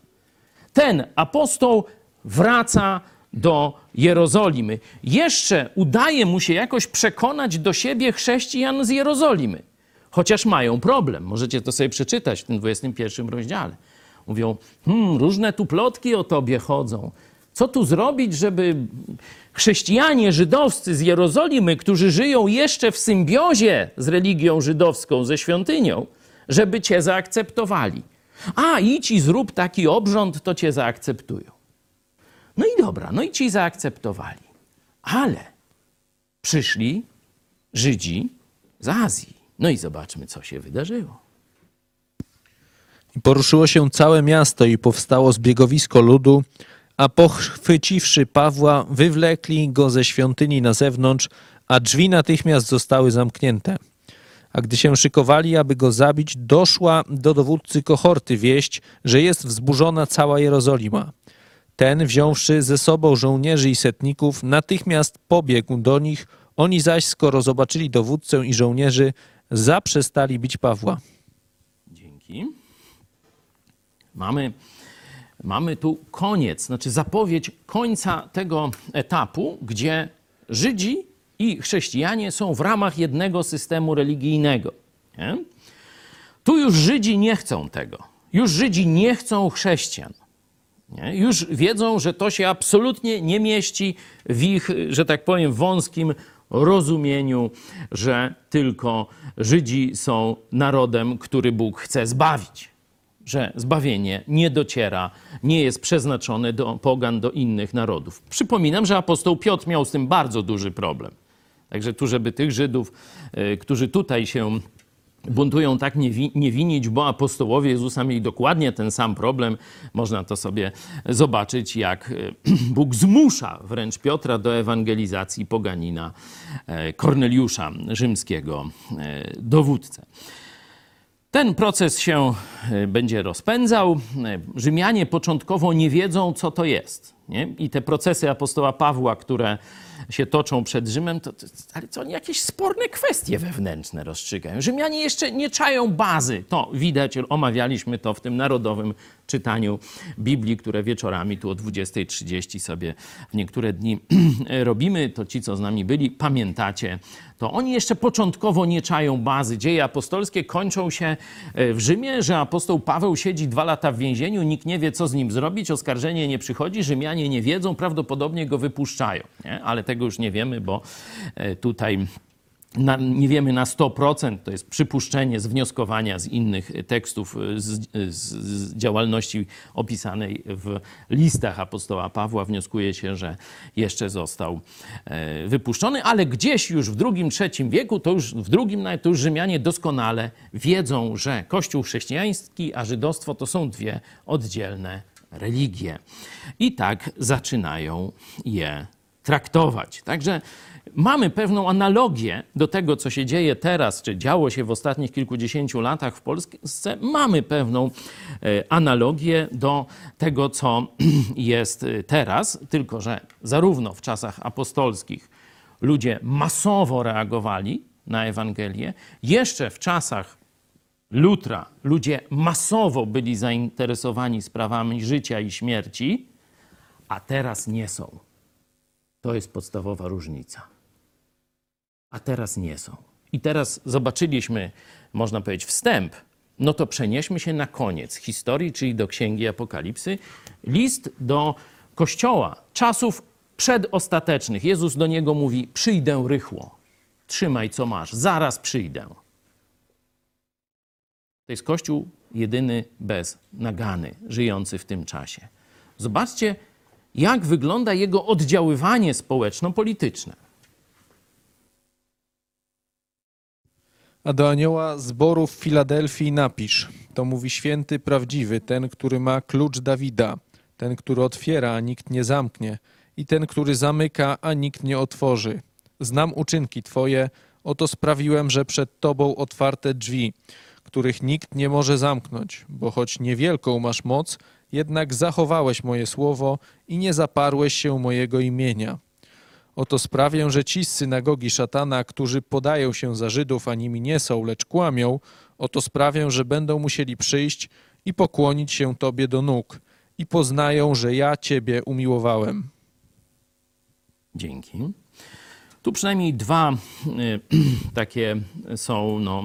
Ten apostoł wraca do Jerozolimy. Jeszcze udaje mu się jakoś przekonać do siebie chrześcijan z Jerozolimy. Chociaż mają problem. Możecie to sobie przeczytać w tym 21 rozdziale. Mówią, hmm, różne tu plotki o tobie chodzą. Co tu zrobić, żeby chrześcijanie żydowscy z Jerozolimy, którzy żyją jeszcze w symbiozie z religią żydowską, ze świątynią, żeby cię zaakceptowali? A, idź i zrób taki obrząd, to cię zaakceptują. No i dobra, no i ci zaakceptowali. Ale przyszli Żydzi z Azji. No i zobaczmy, co się wydarzyło. I poruszyło się całe miasto i powstało zbiegowisko ludu, a pochwyciwszy Pawła, wywlekli go ze świątyni na zewnątrz, a drzwi natychmiast zostały zamknięte. A gdy się szykowali, aby go zabić, doszła do dowódcy kohorty wieść, że jest wzburzona cała Jerozolima. Ten, wziąwszy ze sobą żołnierzy i setników, natychmiast pobiegł do nich. Oni zaś, skoro zobaczyli dowódcę i żołnierzy, zaprzestali bić Pawła. Dzięki. Mamy, mamy tu koniec, znaczy zapowiedź końca tego etapu, gdzie Żydzi i chrześcijanie są w ramach jednego systemu religijnego. Nie? Tu już Żydzi nie chcą tego. Już Żydzi nie chcą chrześcijan. Nie? Już wiedzą, że to się absolutnie nie mieści w ich, że tak powiem, wąskim rozumieniu, że tylko Żydzi są narodem, który Bóg chce zbawić. Że zbawienie nie dociera, nie jest przeznaczone do pogan, do innych narodów. Przypominam, że apostoł Piotr miał z tym bardzo duży problem. Także tu, żeby tych Żydów, y, którzy tutaj się buntują tak nie, wi- nie winić, bo apostołowie Jezusa mieli dokładnie ten sam problem. Można to sobie zobaczyć, jak e, Bóg zmusza wręcz Piotra do ewangelizacji poganina e, Korneliusza rzymskiego, e, dowódcę. Ten proces się e, będzie rozpędzał. E, Rzymianie początkowo nie wiedzą, co to jest. Nie? I te procesy apostoła Pawła, które się toczą przed Rzymem, to, to, ale co oni jakieś sporne kwestie wewnętrzne rozstrzygają. Rzymianie jeszcze nie czają bazy. To widać, omawialiśmy to w tym narodowym czytaniu Biblii, które wieczorami tu o 20.30 sobie w niektóre dni robimy. To ci, co z nami byli, pamiętacie. To oni jeszcze początkowo nie czają bazy. Dzieje apostolskie kończą się e, w Rzymie, że apostoł Paweł siedzi dwa lata w więzieniu, nikt nie wie, co z nim zrobić, oskarżenie nie przychodzi, Rzymianie nie wiedzą, prawdopodobnie go wypuszczają. Nie? Ale tego już nie wiemy, bo e, tutaj na, nie wiemy na 100%, to jest przypuszczenie z wnioskowania z innych tekstów y, z, z, z działalności opisanej w listach apostoła Pawła. Wnioskuje się, że jeszcze został e, wypuszczony, ale gdzieś już w drugim, trzecim wieku, to już w nawet, to już Rzymianie doskonale wiedzą, że Kościół chrześcijański a żydostwo to są dwie oddzielne religie. I tak zaczynają je traktować. Także mamy pewną analogię do tego, co się dzieje teraz, czy działo się w ostatnich kilkudziesięciu latach w Polsce. Mamy pewną e, analogię do tego, co jest e, teraz, tylko że zarówno w czasach apostolskich ludzie masowo reagowali na Ewangelię, jeszcze w czasach Lutra ludzie masowo byli zainteresowani sprawami życia i śmierci, a teraz nie są. To jest podstawowa różnica. A teraz nie są. I teraz zobaczyliśmy, można powiedzieć, wstęp. No to przenieśmy się na koniec historii, czyli do Księgi Apokalipsy. List do Kościoła, czasów przedostatecznych. Jezus do niego mówi: Przyjdę rychło. Trzymaj, co masz, zaraz przyjdę. To jest Kościół jedyny bez nagany, żyjący w tym czasie. Zobaczcie, jak wygląda jego oddziaływanie społeczno-polityczne. A do anioła zboru w Filadelfii napisz: To mówi święty, prawdziwy, ten, który ma klucz Dawida, ten, który otwiera, a nikt nie zamknie, i ten, który zamyka, a nikt nie otworzy. Znam uczynki Twoje, oto sprawiłem, że przed Tobą otwarte drzwi, których nikt nie może zamknąć, bo choć niewielką masz moc, jednak zachowałeś moje słowo i nie zaparłeś się mojego imienia. Oto sprawię, że ci z synagogi szatana, którzy podają się za Żydów, a nimi nie są, lecz kłamią, oto sprawię, że będą musieli przyjść i pokłonić się Tobie do nóg i poznają, że ja Ciebie umiłowałem. Dzięki. Tu przynajmniej dwa y, takie są no,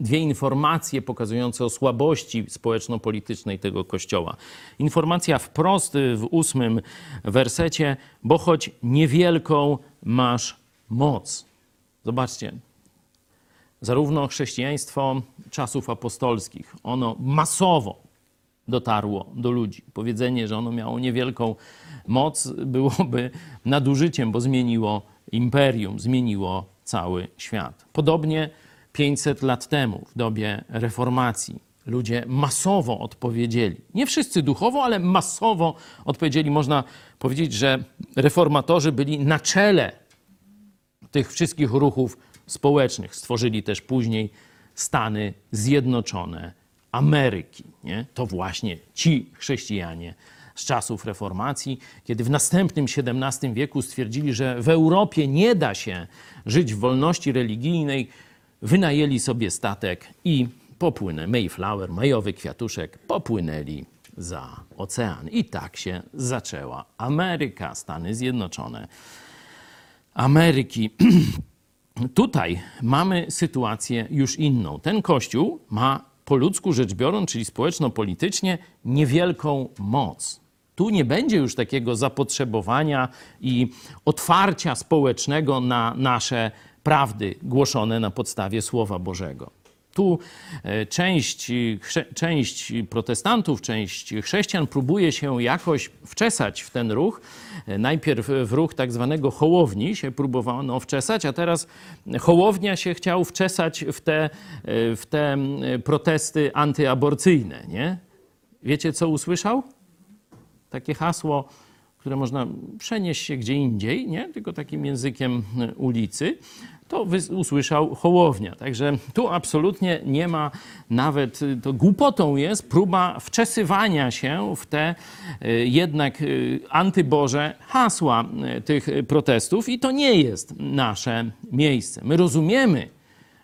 dwie informacje pokazujące o słabości społeczno-politycznej tego kościoła. Informacja wprost y, w ósmym wersecie, bo choć niewielką masz moc. Zobaczcie, zarówno chrześcijaństwo czasów apostolskich, ono masowo dotarło do ludzi. Powiedzenie, że ono miało niewielką moc, byłoby nadużyciem, bo zmieniło imperium, zmieniło cały świat. Podobnie 500 lat temu, w dobie reformacji, ludzie masowo odpowiedzieli. Nie wszyscy duchowo, ale masowo odpowiedzieli. Można powiedzieć, że reformatorzy byli na czele tych wszystkich ruchów społecznych. Stworzyli też później Stany Zjednoczone Ameryki. Nie? To właśnie ci chrześcijanie z czasów reformacji, kiedy w następnym XVII wieku stwierdzili, że w Europie nie da się żyć w wolności religijnej, wynajęli sobie statek i popłynęli, Mayflower, majowy kwiatuszek, popłynęli za ocean. I tak się zaczęła Ameryka, Stany Zjednoczone Ameryki. Tutaj mamy sytuację już inną. Ten kościół ma po ludzku rzecz biorąc, czyli społeczno-politycznie, niewielką moc. Tu nie będzie już takiego zapotrzebowania i otwarcia społecznego na nasze prawdy głoszone na podstawie Słowa Bożego. Tu e, część, chrze- część protestantów, część chrześcijan próbuje się jakoś wczesać w ten ruch. E, Najpierw w ruch tak zwanego hołowni się próbowano wczesać, a teraz hołownia się chciał wczesać w te, e, w te protesty antyaborcyjne. Nie? Wiecie, co usłyszał? Takie hasło, które można przenieść się gdzie indziej, nie? tylko takim językiem ulicy, to usłyszał Hołownia. Także tu absolutnie nie ma nawet, to głupotą jest próba wczesywania się w te y, jednak y, antyboże hasła y, tych protestów i to nie jest nasze miejsce. My rozumiemy,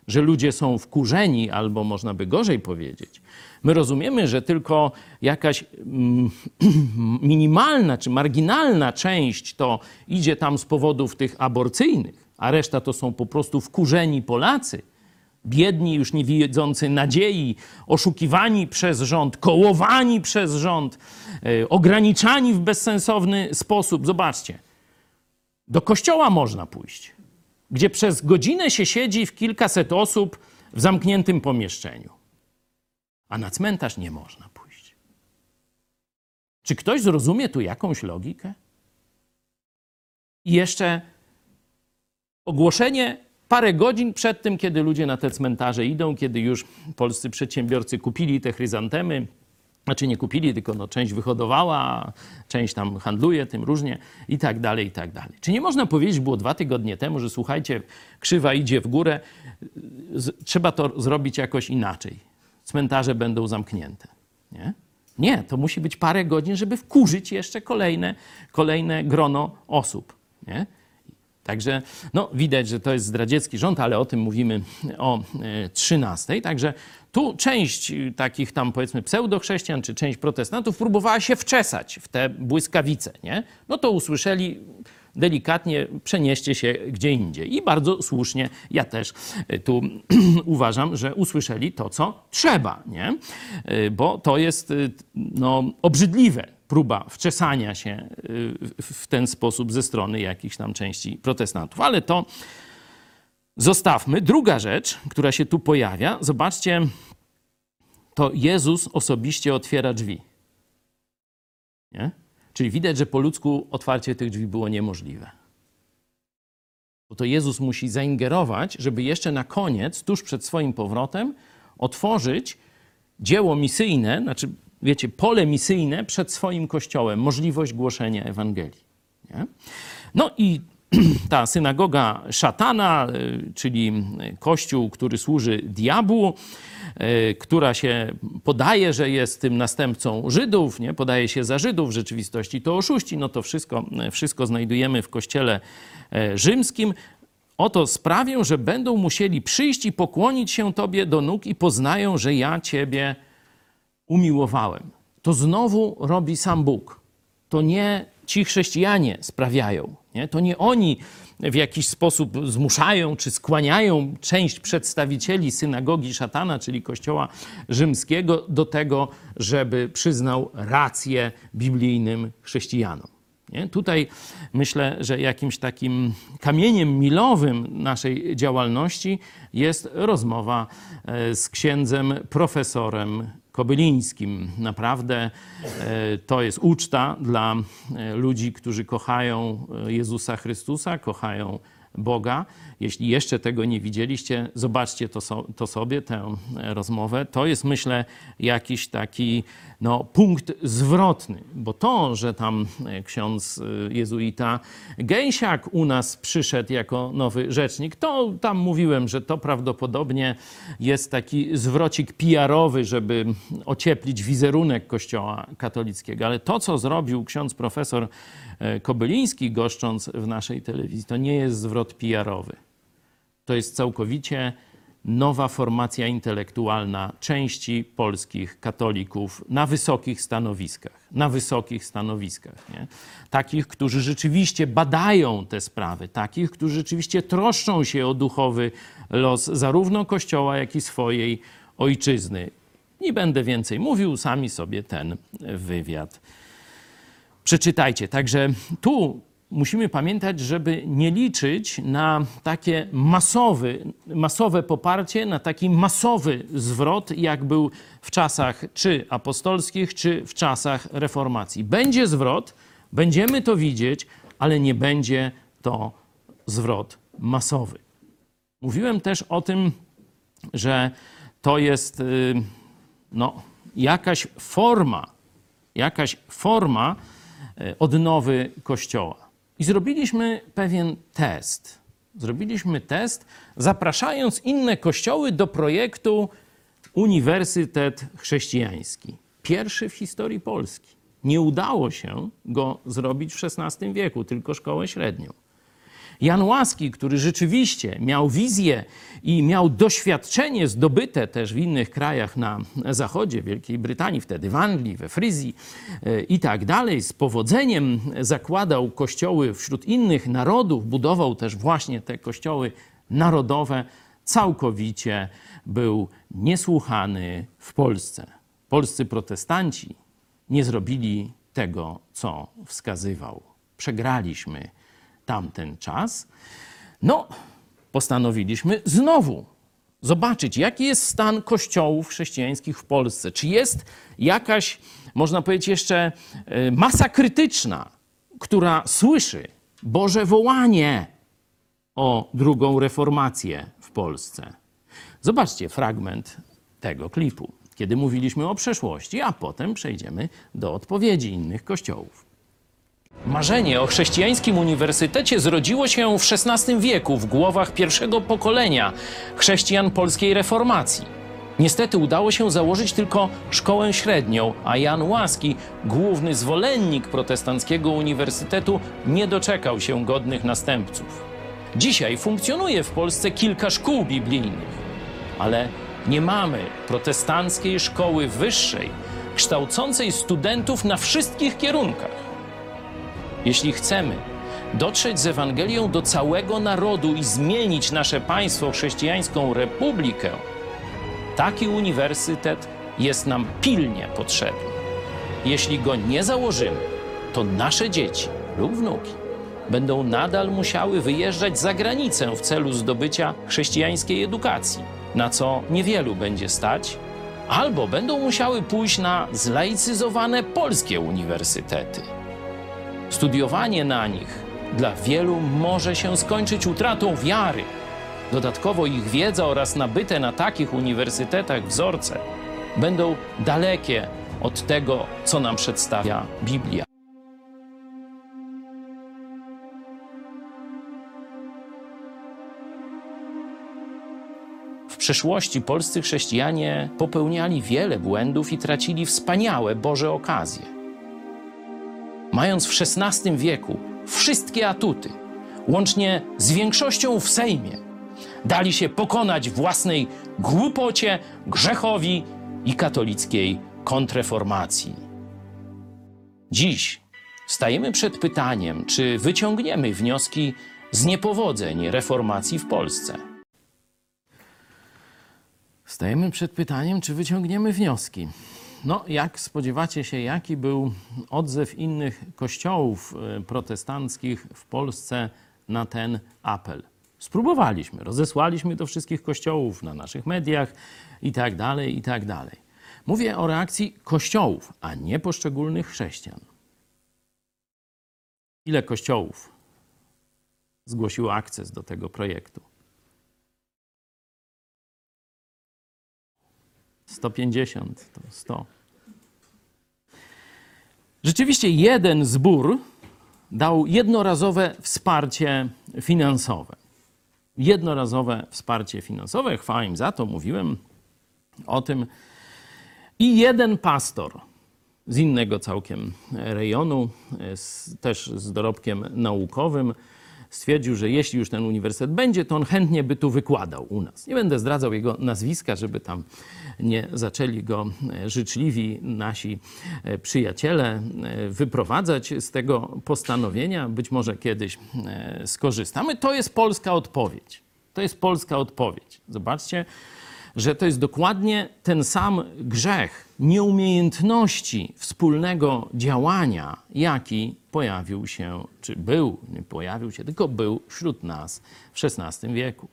że ludzie są wkurzeni, albo można by gorzej powiedzieć. My rozumiemy, że tylko jakaś mm, minimalna czy marginalna część to idzie tam z powodów tych aborcyjnych, a reszta to są po prostu wkurzeni Polacy, biedni, już nie widzący nadziei, oszukiwani przez rząd, kołowani przez rząd, e, ograniczani w bezsensowny sposób. Zobaczcie, do kościoła można pójść, gdzie przez godzinę się siedzi w kilkaset osób w zamkniętym pomieszczeniu, a na cmentarz nie można pójść. Czy ktoś zrozumie tu jakąś logikę? I jeszcze ogłoszenie parę godzin przed tym, kiedy ludzie na te cmentarze idą, kiedy już polscy przedsiębiorcy kupili te chryzantemy, znaczy nie kupili, tylko no, część wyhodowała, część tam handluje tym różnie i tak dalej, i tak dalej. Czy nie można powiedzieć, było dwa tygodnie temu, że słuchajcie, krzywa idzie w górę, trzeba to zrobić jakoś inaczej. Cmentarze będą zamknięte. Nie? Nie, to musi być parę godzin, żeby wkurzyć jeszcze kolejne, kolejne grono osób. Nie? Także no, widać, że to jest zdradziecki rząd, ale o tym mówimy o e, 13. Także tu część y, takich tam powiedzmy pseudochrześcijan czy część protestantów próbowała się wczesać w te błyskawice. Nie? No to usłyszeli delikatnie przenieście się gdzie indziej. I bardzo słusznie ja też tu uważam, że usłyszeli to, co trzeba, nie? Bo to jest no, obrzydliwe próba wczesania się y, w- ten sposób ze strony jakichś tam części protestantów. Ale to zostawmy. Druga rzecz, która się tu pojawia, zobaczcie, to Jezus osobiście otwiera drzwi. Nie? Czyli widać, że po ludzku otwarcie tych drzwi było niemożliwe. Bo to Jezus musi zaingerować, żeby jeszcze na koniec, tuż przed swoim powrotem, otworzyć dzieło misyjne, znaczy, wiecie, pole misyjne przed swoim kościołem, możliwość głoszenia Ewangelii. Nie? No i ta synagoga szatana, y, czyli kościół, który służy diabłu, y, która się podaje, że jest tym następcą Żydów, nie? podaje się za Żydów, w rzeczywistości to oszuści, no to wszystko, wszystko znajdujemy w kościele e, rzymskim. Oto sprawię, że będą musieli przyjść i pokłonić się Tobie do nóg i poznają, że ja Ciebie umiłowałem. To znowu robi sam Bóg. To nie ci chrześcijanie sprawiają. Nie? To nie oni w jakiś sposób zmuszają czy skłaniają część przedstawicieli synagogi szatana, czyli kościoła rzymskiego, do tego, żeby przyznał rację biblijnym chrześcijanom. Nie? Tutaj myślę, że jakimś takim kamieniem milowym naszej działalności jest rozmowa e, z księdzem profesorem Kobylińskim. Naprawdę e, to jest uczta dla e, ludzi, którzy kochają Jezusa Chrystusa, kochają Boga. Jeśli jeszcze tego nie widzieliście, zobaczcie to, so, to sobie, tę rozmowę. To jest, myślę, jakiś taki no, punkt zwrotny, bo to, że tam ksiądz jezuita Gęsiak u nas przyszedł jako nowy rzecznik, to tam mówiłem, że to prawdopodobnie jest taki zwrocik PR-owy, żeby ocieplić wizerunek Kościoła katolickiego. Ale to, co zrobił ksiądz profesor e, Kobyliński, goszcząc w naszej telewizji, to nie jest zwrot PR-owy. To jest całkowicie nowa formacja intelektualna części polskich katolików na wysokich stanowiskach. Na wysokich stanowiskach. Nie? Takich, którzy rzeczywiście badają te sprawy, takich, którzy rzeczywiście troszczą się o duchowy los zarówno Kościoła, jak i swojej ojczyzny. Nie będę więcej mówił, sami sobie ten wywiad przeczytajcie. Także tu musimy pamiętać, żeby nie liczyć na takie masowy, masowe poparcie, na taki masowy zwrot, jak był w czasach czy apostolskich, czy w czasach reformacji. Będzie zwrot, będziemy to widzieć, ale nie będzie to zwrot masowy. Mówiłem też o tym, że to jest y, no, jakaś forma, jakaś forma y, odnowy Kościoła. I zrobiliśmy pewien test. Zrobiliśmy test, zapraszając inne kościoły do projektu Uniwersytet Chrześcijański. Pierwszy w historii Polski. Nie udało się go zrobić w XVI wieku, tylko szkołę średnią. Jan Łaski, który rzeczywiście miał wizję i miał doświadczenie zdobyte też w innych krajach na zachodzie, Wielkiej Brytanii, wtedy w Anglii, we Fryzji e, i tak dalej, z powodzeniem zakładał kościoły wśród innych narodów, budował też właśnie te kościoły narodowe, całkowicie był niesłuchany w Polsce. Polscy protestanci nie zrobili tego, co wskazywał. Przegraliśmy tamten czas. No, postanowiliśmy znowu zobaczyć, jaki jest stan kościołów chrześcijańskich w Polsce. Czy jest jakaś, można powiedzieć, jeszcze e, masa krytyczna, która słyszy Boże wołanie o drugą reformację w Polsce. Zobaczcie fragment tego klipu, kiedy mówiliśmy o przeszłości, a potem przejdziemy do odpowiedzi innych kościołów. Marzenie o chrześcijańskim uniwersytecie zrodziło się w XVI wieku w głowach pierwszego pokolenia chrześcijan polskiej reformacji. Niestety udało się założyć tylko szkołę średnią, a Jan Łaski, główny zwolennik protestanckiego uniwersytetu, nie doczekał się godnych następców. Dzisiaj funkcjonuje w Polsce kilka szkół biblijnych, ale nie mamy protestanckiej szkoły wyższej, kształcącej studentów na wszystkich kierunkach. Jeśli chcemy dotrzeć z Ewangelią do całego narodu i zmienić nasze państwo chrześcijańską republikę, taki uniwersytet jest nam pilnie potrzebny. Jeśli go nie założymy, to nasze dzieci lub wnuki będą nadal musiały wyjeżdżać za granicę w celu zdobycia chrześcijańskiej edukacji, na co niewielu będzie stać, albo będą musiały pójść na zlaicyzowane polskie uniwersytety. Studiowanie na nich dla wielu może się skończyć utratą wiary. Dodatkowo ich wiedza oraz nabyte na takich uniwersytetach wzorce będą dalekie od tego, co nam przedstawia Biblia. W przeszłości polscy chrześcijanie popełniali wiele błędów i tracili wspaniałe Boże okazje mając w XVI wieku wszystkie atuty, łącznie z większością w Sejmie, dali się pokonać własnej głupocie, grzechowi i katolickiej kontreformacji. Dziś Stajemy przed pytaniem, czy wyciągniemy wnioski z niepowodzeń reformacji w Polsce. Stajemy przed pytaniem, czy wyciągniemy wnioski. No, jak spodziewacie się, jaki był odzew innych kościołów e, protestanckich w Polsce na ten apel? Spróbowaliśmy, rozesłaliśmy do wszystkich kościołów na naszych mediach i tak dalej, i tak dalej. Mówię o reakcji kościołów, a nie poszczególnych chrześcijan. Ile kościołów zgłosiło akces do tego projektu? 150, to 100. Rzeczywiście jeden zbór dał jednorazowe wsparcie finansowe. Jednorazowe wsparcie finansowe, chwała im za to, mówiłem o tym. I jeden pastor z innego całkiem rejonu, z, też z dorobkiem naukowym, stwierdził, że jeśli już ten uniwersytet będzie, to on chętnie by tu wykładał u nas. Nie będę zdradzał jego nazwiska, żeby tam nie zaczęli go e, życzliwi nasi e, przyjaciele e, wyprowadzać z tego postanowienia. Być może kiedyś skorzystamy. To jest polska odpowiedź. To jest polska odpowiedź. Zobaczcie, że to jest dokładnie ten sam grzech nieumiejętności wspólnego działania, jaki pojawił się, czy był, nie pojawił się, tylko był wśród nas w XVI wieku.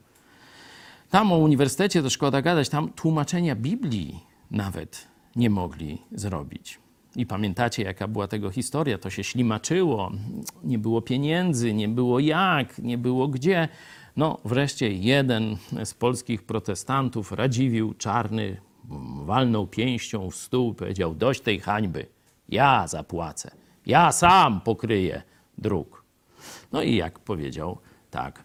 Tam o uniwersytecie to szkoda gadać, tam tłumaczenia Biblii nawet nie mogli zrobić. I pamiętacie, jaka była tego historia? To się ślimaczyło, nie było pieniędzy, nie było jak, nie było gdzie. No, wreszcie jeden z polskich protestantów, Radziwił Czarny, walnął pięścią w stół powiedział: Dość tej hańby, ja zapłacę, ja sam pokryję dróg. No i jak powiedział, tak.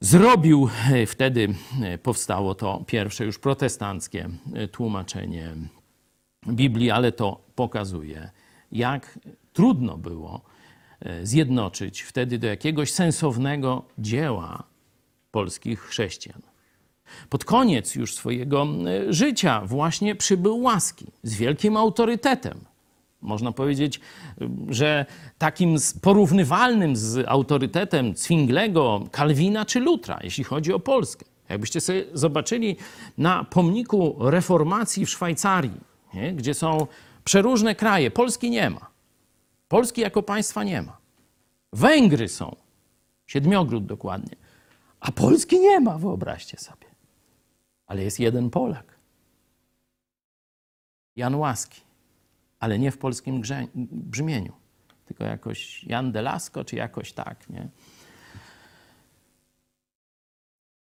Zrobił e, wtedy, e, powstało to pierwsze już protestanckie e, tłumaczenie Biblii, ale to pokazuje, jak trudno było zjednoczyć wtedy do jakiegoś sensownego dzieła polskich chrześcijan. Pod koniec już swojego życia właśnie przybył łaski z wielkim autorytetem. Można powiedzieć, że takim porównywalnym z autorytetem Zwinglego, Kalwina czy Lutra, jeśli chodzi o Polskę. Jakbyście sobie zobaczyli na pomniku reformacji w Szwajcarii, nie? gdzie są przeróżne kraje, Polski nie ma. Polski jako państwa nie ma. Węgry są, siedmiogród dokładnie, a Polski nie ma, wyobraźcie sobie. Ale jest jeden Polak. Jan Łaski ale nie w polskim grze, brzmieniu, tylko jakoś Jan Delasko, czy jakoś tak, nie?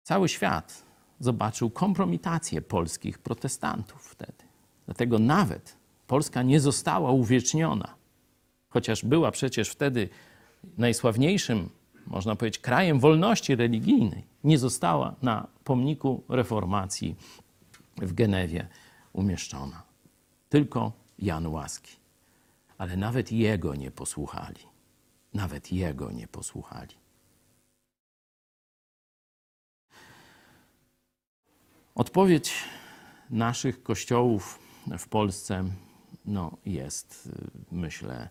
Cały świat zobaczył kompromitację polskich protestantów wtedy. Dlatego nawet Polska nie została uwieczniona, chociaż była przecież wtedy najsławniejszym, można powiedzieć, krajem wolności religijnej, nie została na pomniku reformacji w Genewie umieszczona. Tylko Jan Łaski. Ale nawet jego nie posłuchali. Nawet jego nie posłuchali. Odpowiedź naszych kościołów w Polsce no, jest, myślę,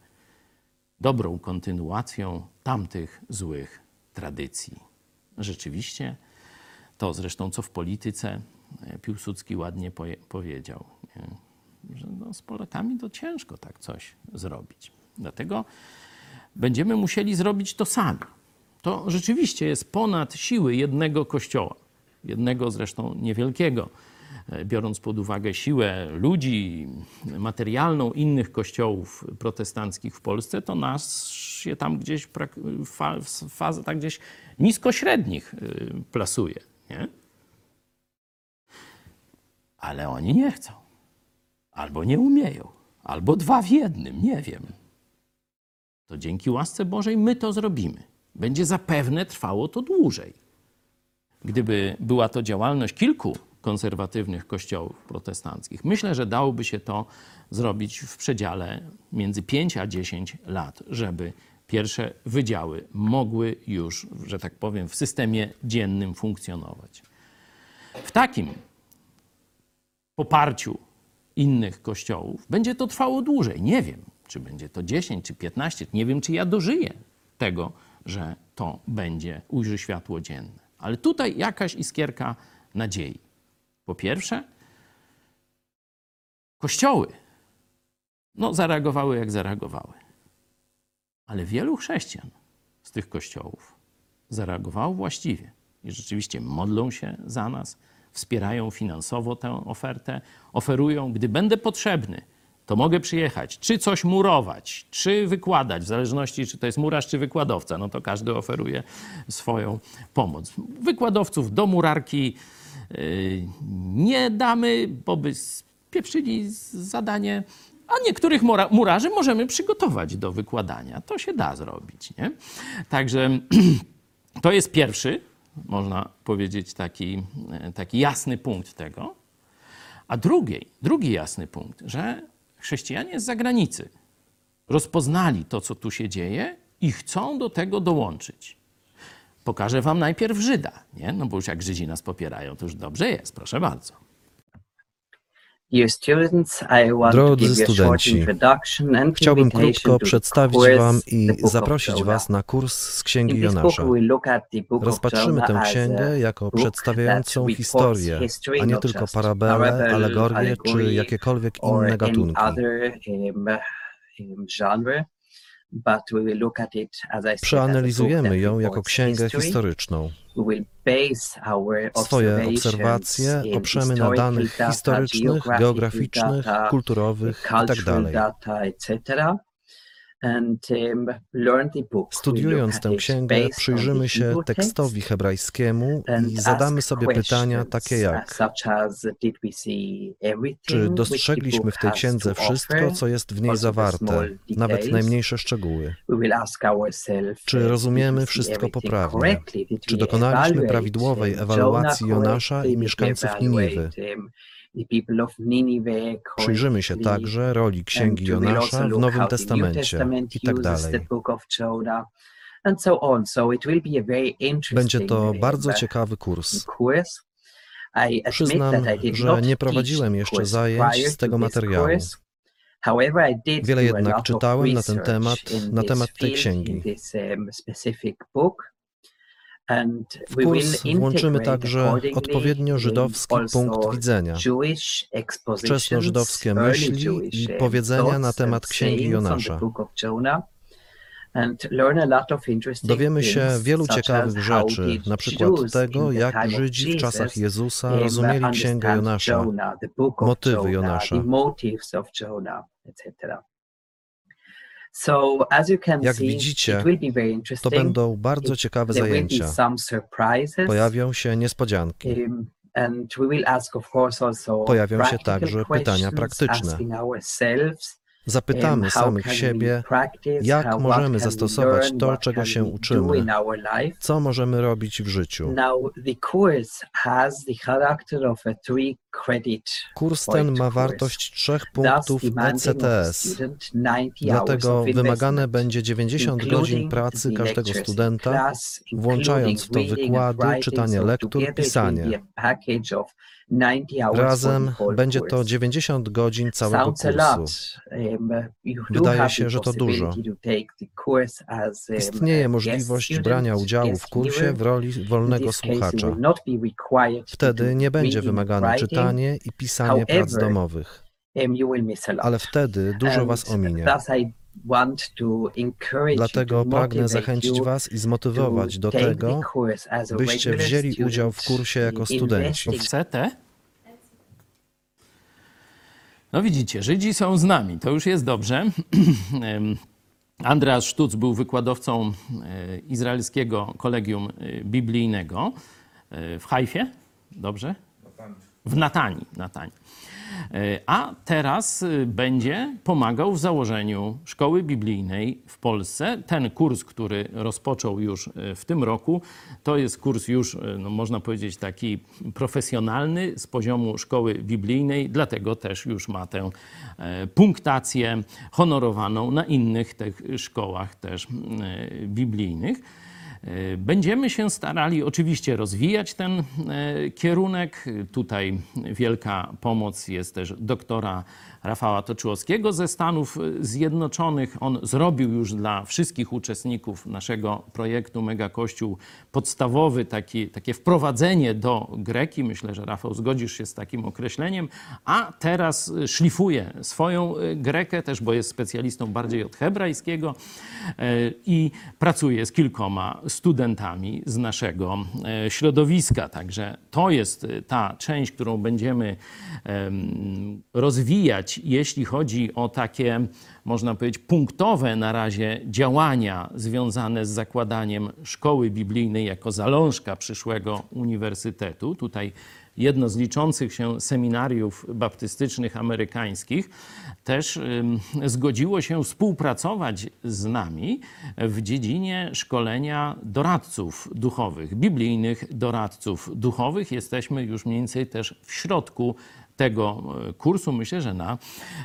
dobrą kontynuacją tamtych złych tradycji. Rzeczywiście, to zresztą co w polityce Piłsudski ładnie powiedział. Nie? Że no z Polakami to ciężko tak coś zrobić. Dlatego będziemy musieli zrobić to sami. To rzeczywiście jest ponad siły jednego kościoła, jednego zresztą niewielkiego, e, biorąc pod uwagę siłę ludzi materialną innych kościołów protestanckich w Polsce, to nas się tam gdzieś w fazę tak gdzieś niskośrednich e, plasuje. Nie? Ale oni nie chcą albo nie umieją, albo dwa w jednym, nie wiem. To dzięki łasce Bożej my to zrobimy. Będzie zapewne trwało to dłużej. Gdyby była to działalność kilku konserwatywnych kościołów protestanckich, myślę, że dałoby się to zrobić w przedziale między 5 a 10 lat, żeby pierwsze wydziały mogły już, że tak powiem, w systemie dziennym funkcjonować. W takim poparciu innych kościołów. Będzie to trwało dłużej, nie wiem. czy będzie to 10, czy 15, nie wiem, czy ja dożyję tego, że to będzie, ujrzy światło dzienne. Ale tutaj jakaś iskierka nadziei. Po pierwsze, kościoły no, zareagowały jak zareagowały. Ale wielu chrześcijan z tych kościołów zareagowało właściwie i rzeczywiście modlą się za nas, wspierają finansowo tę ofertę, oferują, gdy będę potrzebny, to mogę przyjechać, czy coś murować, czy wykładać, w zależności czy to jest murarz, czy wykładowca, no to każdy oferuje swoją pomoc. Wykładowców do murarki yy, nie damy, bo by spieprzyli zadanie, a niektórych mura- murarzy możemy przygotować do wykładania. To się da zrobić. Nie? Także to jest pierwszy, można powiedzieć, taki, e, taki jasny punkt tego. A drugi, drugi jasny punkt, że chrześcijanie z zagranicy rozpoznali to, co tu się dzieje i chcą do tego dołączyć. Pokażę wam najpierw Żyda, nie? No bo już jak Żydzi nas popierają, to już dobrze jest, proszę bardzo. Dear students, I want to Drodzy studenci, Chciałbym krótko przedstawić Wam i zaprosić. Was na kurs z Księgi Jonasza. Rozpatrzymy tę księgę jako przedstawiającą historię, a nie tylko parabele, alegorie czy jakiekolwiek inne gatunki. Przeanalizujemy ją jako księgę history. historyczną. Swoje obserwacje oprzemy na danych historycznych, geograficznych, kulturowych itd. Studiując look tę księgę, przyjrzymy się tekstowi hebrajskiemu i zadamy sobie pytania takie uh, jak everything Czy dostrzegliśmy w tej księdze wszystko, co jest w niej zawarte, nawet najmniejsze szczegóły? Czy uh, rozumiemy wszystko poprawnie? Czy dokonaliśmy prawidłowej um, ewaluacji Jonasza i mieszkańców Niniwy? Przyjrzymy się także roli Księgi Jonasza w Nowym Testamencie i tak dalej. Będzie to bardzo ciekawy kurs. Przyznam, że nie prowadziłem jeszcze zajęć z tego materiału. Wiele jednak czytałem na ten temat, na temat tej księgi. W kurs włączymy także odpowiednio żydowski punkt widzenia, wczesnożydowskie myśli i powiedzenia na temat Księgi Jonasza. Dowiemy się wielu ciekawych rzeczy, na przykład tego, jak Żydzi w czasach Jezusa um, rozumieli Księgę Jonasza, motywy Jonasza. Jak widzicie, To będą bardzo ciekawe zajęcia. Pojawią się niespodzianki. Um, and we will ask, of course, also Pojawią się także pytania praktyczne. Zapytamy samych siebie, jak możemy zastosować to, czego się uczymy. co możemy robić w życiu. Kurs ten ma wartość trzech punktów E ECTS. student 90 hours Dlatego wymagane będzie 90 including godzin pracy każdego studenta, włączając w to wykłady, czytanie lektur, pisanie. Be a package of 90 hours for Razem będzie to course. 90 godzin całego kursu. Um, Wydaje się, że to dużo. um, Istnieje możliwość brania udziału w kursie w roli wolnego słuchacza. Wtedy nie będzie wymagane czytanie i pisanie prac domowych, um, ale wtedy dużo Was ominie. Dlatego pragnę zachęcić Was i zmotywować do tego, byście wzięli udział w kursie jako studenci. CT? No widzicie, Żydzi są z nami, to już jest dobrze. Andreas Sztuc był wykładowcą e, izraelskiego kolegium e, biblijnego e, w Hajfie, dobrze? W Natanii. Natanii. E, A teraz e, będzie pomagał w założeniu szkoły biblijnej w Polsce. Ten kurs, który rozpoczął już e, w tym roku, to jest kurs już, e, no można powiedzieć, taki profesjonalny z poziomu szkoły biblijnej, dlatego też już ma tę punktację honorowaną na innych tych szkołach też biblijnych. E, Będziemy się starali oczywiście rozwijać ten e, kierunek. Tutaj wielka pomoc jest też doktora Rafała Toczyłowskiego ze Stanów Zjednoczonych. On zrobił już dla wszystkich uczestników naszego projektu Mega Kościół podstawowy taki, takie wprowadzenie do Greki. Myślę, że Rafał zgodzisz się z takim określeniem. A teraz szlifuje swoją e, Grekę też, bo jest specjalistą bardziej od hebrajskiego e, i pracuje z kilkoma studentami z naszego środowiska. Także to jest ta część, którą będziemy em, jeśli chodzi o takie, można powiedzieć, punktowe na razie działania związane z zakładaniem szkoły biblijnej jako zalążka przyszłego uniwersytetu. Tutaj jedno z liczących się seminariów baptystycznych amerykańskich też zgodziło się współpracować z nami w dziedzinie szkolenia doradców duchowych, biblijnych doradców duchowych. Jesteśmy już mniej więcej też w środku tego e, kursu. Myślę, że na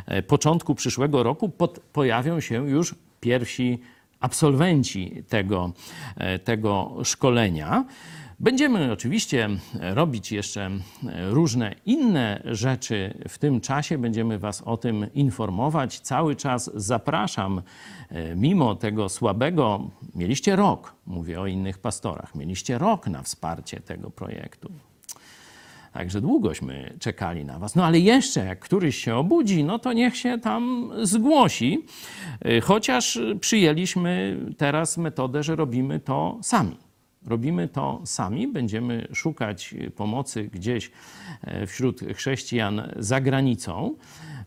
e, początku przyszłego roku pod, pojawią się już pierwsi absolwenci tego, e, tego szkolenia. Będziemy oczywiście robić jeszcze różne inne rzeczy w tym czasie. Będziemy Was o tym informować. Cały czas zapraszam, mimo tego słabego, mieliście rok, mówię o innych pastorach, mieliście rok na wsparcie tego projektu. Także długośmy czekali na Was. No ale jeszcze, jak któryś się obudzi, no to niech się tam zgłosi. Y, Chociaż przyjęliśmy teraz metodę, że robimy to sami. Robimy to sami, będziemy szukać pomocy gdzieś e, wśród chrześcijan za granicą,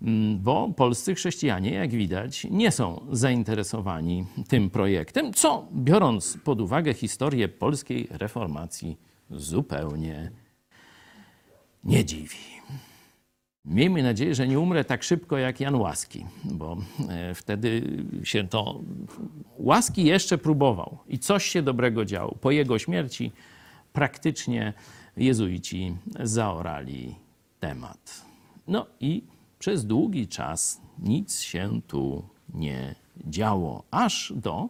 mm, bo polscy chrześcijanie, jak widać, nie są zainteresowani tym projektem, co biorąc pod uwagę historię polskiej reformacji, zupełnie nie dziwi. Miejmy nadzieję, że nie umrę tak szybko jak Jan Łaski, bo e, wtedy się to. Łaski jeszcze próbował i coś się dobrego działo. Po jego śmierci praktycznie jezuici zaorali temat. No i przez długi czas nic się tu nie działo, aż do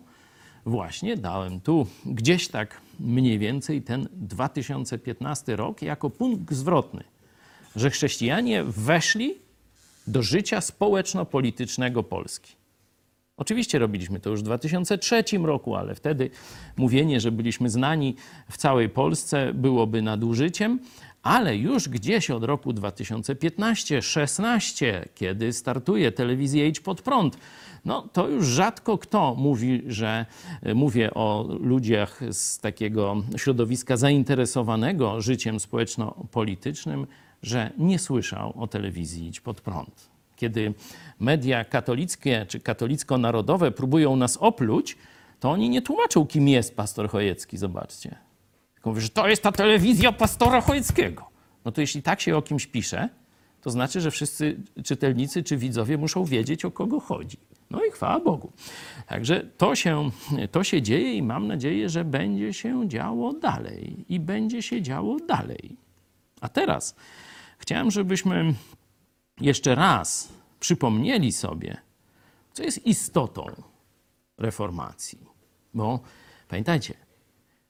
właśnie dałem tu gdzieś tak mniej więcej ten 2015 rok jako punkt zwrotny, że chrześcijanie weszli do życia społeczno-politycznego Polski. Oczywiście robiliśmy to już w 2003 roku, ale wtedy mówienie, że byliśmy znani w całej Polsce byłoby nadużyciem, ale już gdzieś od roku 2015-16, kiedy startuje telewizja Idź Pod Prąd, no to już rzadko kto mówi, że mówię o ludziach z takiego środowiska zainteresowanego życiem społeczno-politycznym, że nie słyszał o telewizji Idź Pod Prąd. Kiedy media katolickie czy katolicko-narodowe próbują nas opluć, to oni nie tłumaczą, kim jest pastor Chojecki, zobaczcie. Mówią, że to jest ta telewizja pastora Chojeckiego. No to jeśli tak się o kimś pisze, to znaczy, że wszyscy czytelnicy czy widzowie muszą wiedzieć, o kogo chodzi. No i chwała Bogu. Także to się, to się dzieje i mam nadzieję, że będzie się działo dalej. I będzie się działo dalej. A teraz chciałem, żebyśmy jeszcze raz przypomnieli sobie, co jest istotą reformacji. Bo pamiętajcie,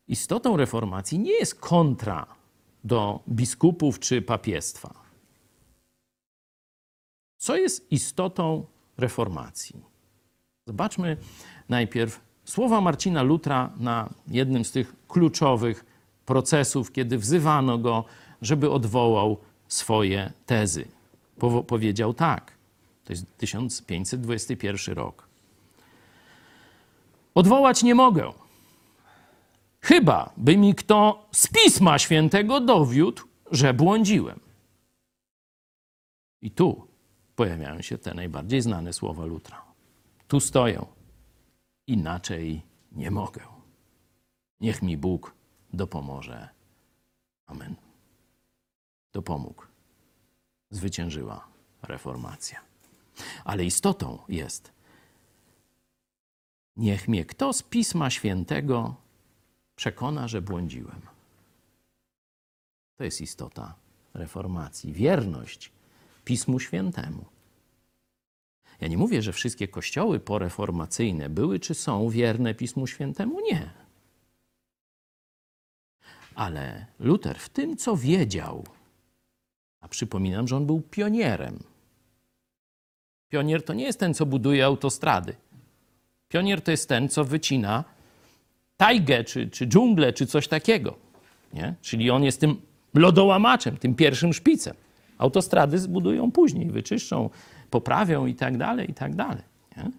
istotą reformacji nie jest kontra do biskupów czy papiestwa. Co jest istotą reformacji? Zobaczmy najpierw słowa Marcina Lutra na jednym z tych kluczowych procesów, kiedy wzywano go, żeby odwołał swoje tezy. Powiedział tak, to jest 1521 rok. Odwołać nie mogę, chyba by mi kto z Pisma Świętego dowiódł, że błądziłem. I tu pojawiają się te najbardziej znane słowa Lutra. Tu stoję, inaczej nie mogę. Niech mi Bóg dopomoże. Amen. Dopomógł. Zwyciężyła reformacja. Ale istotą jest, niech mnie kto z Pisma Świętego przekona, że błądziłem. To jest istota reformacji. Wierność Pismu Świętemu. Ja nie mówię, że wszystkie kościoły poreformacyjne były czy są wierne Pismu Świętemu. Nie. Ale Luter w tym, co wiedział, a przypominam, że on był pionierem. Pionier to nie jest ten, co buduje autostrady. Pionier to jest ten, co wycina tajgę, czy, czy dżunglę, czy coś takiego. Nie? Czyli on jest tym lodołamaczem, tym pierwszym szpicem. Autostrady zbudują później, wyczyszczą, poprawią i tak dalej, i tak dalej. Nie?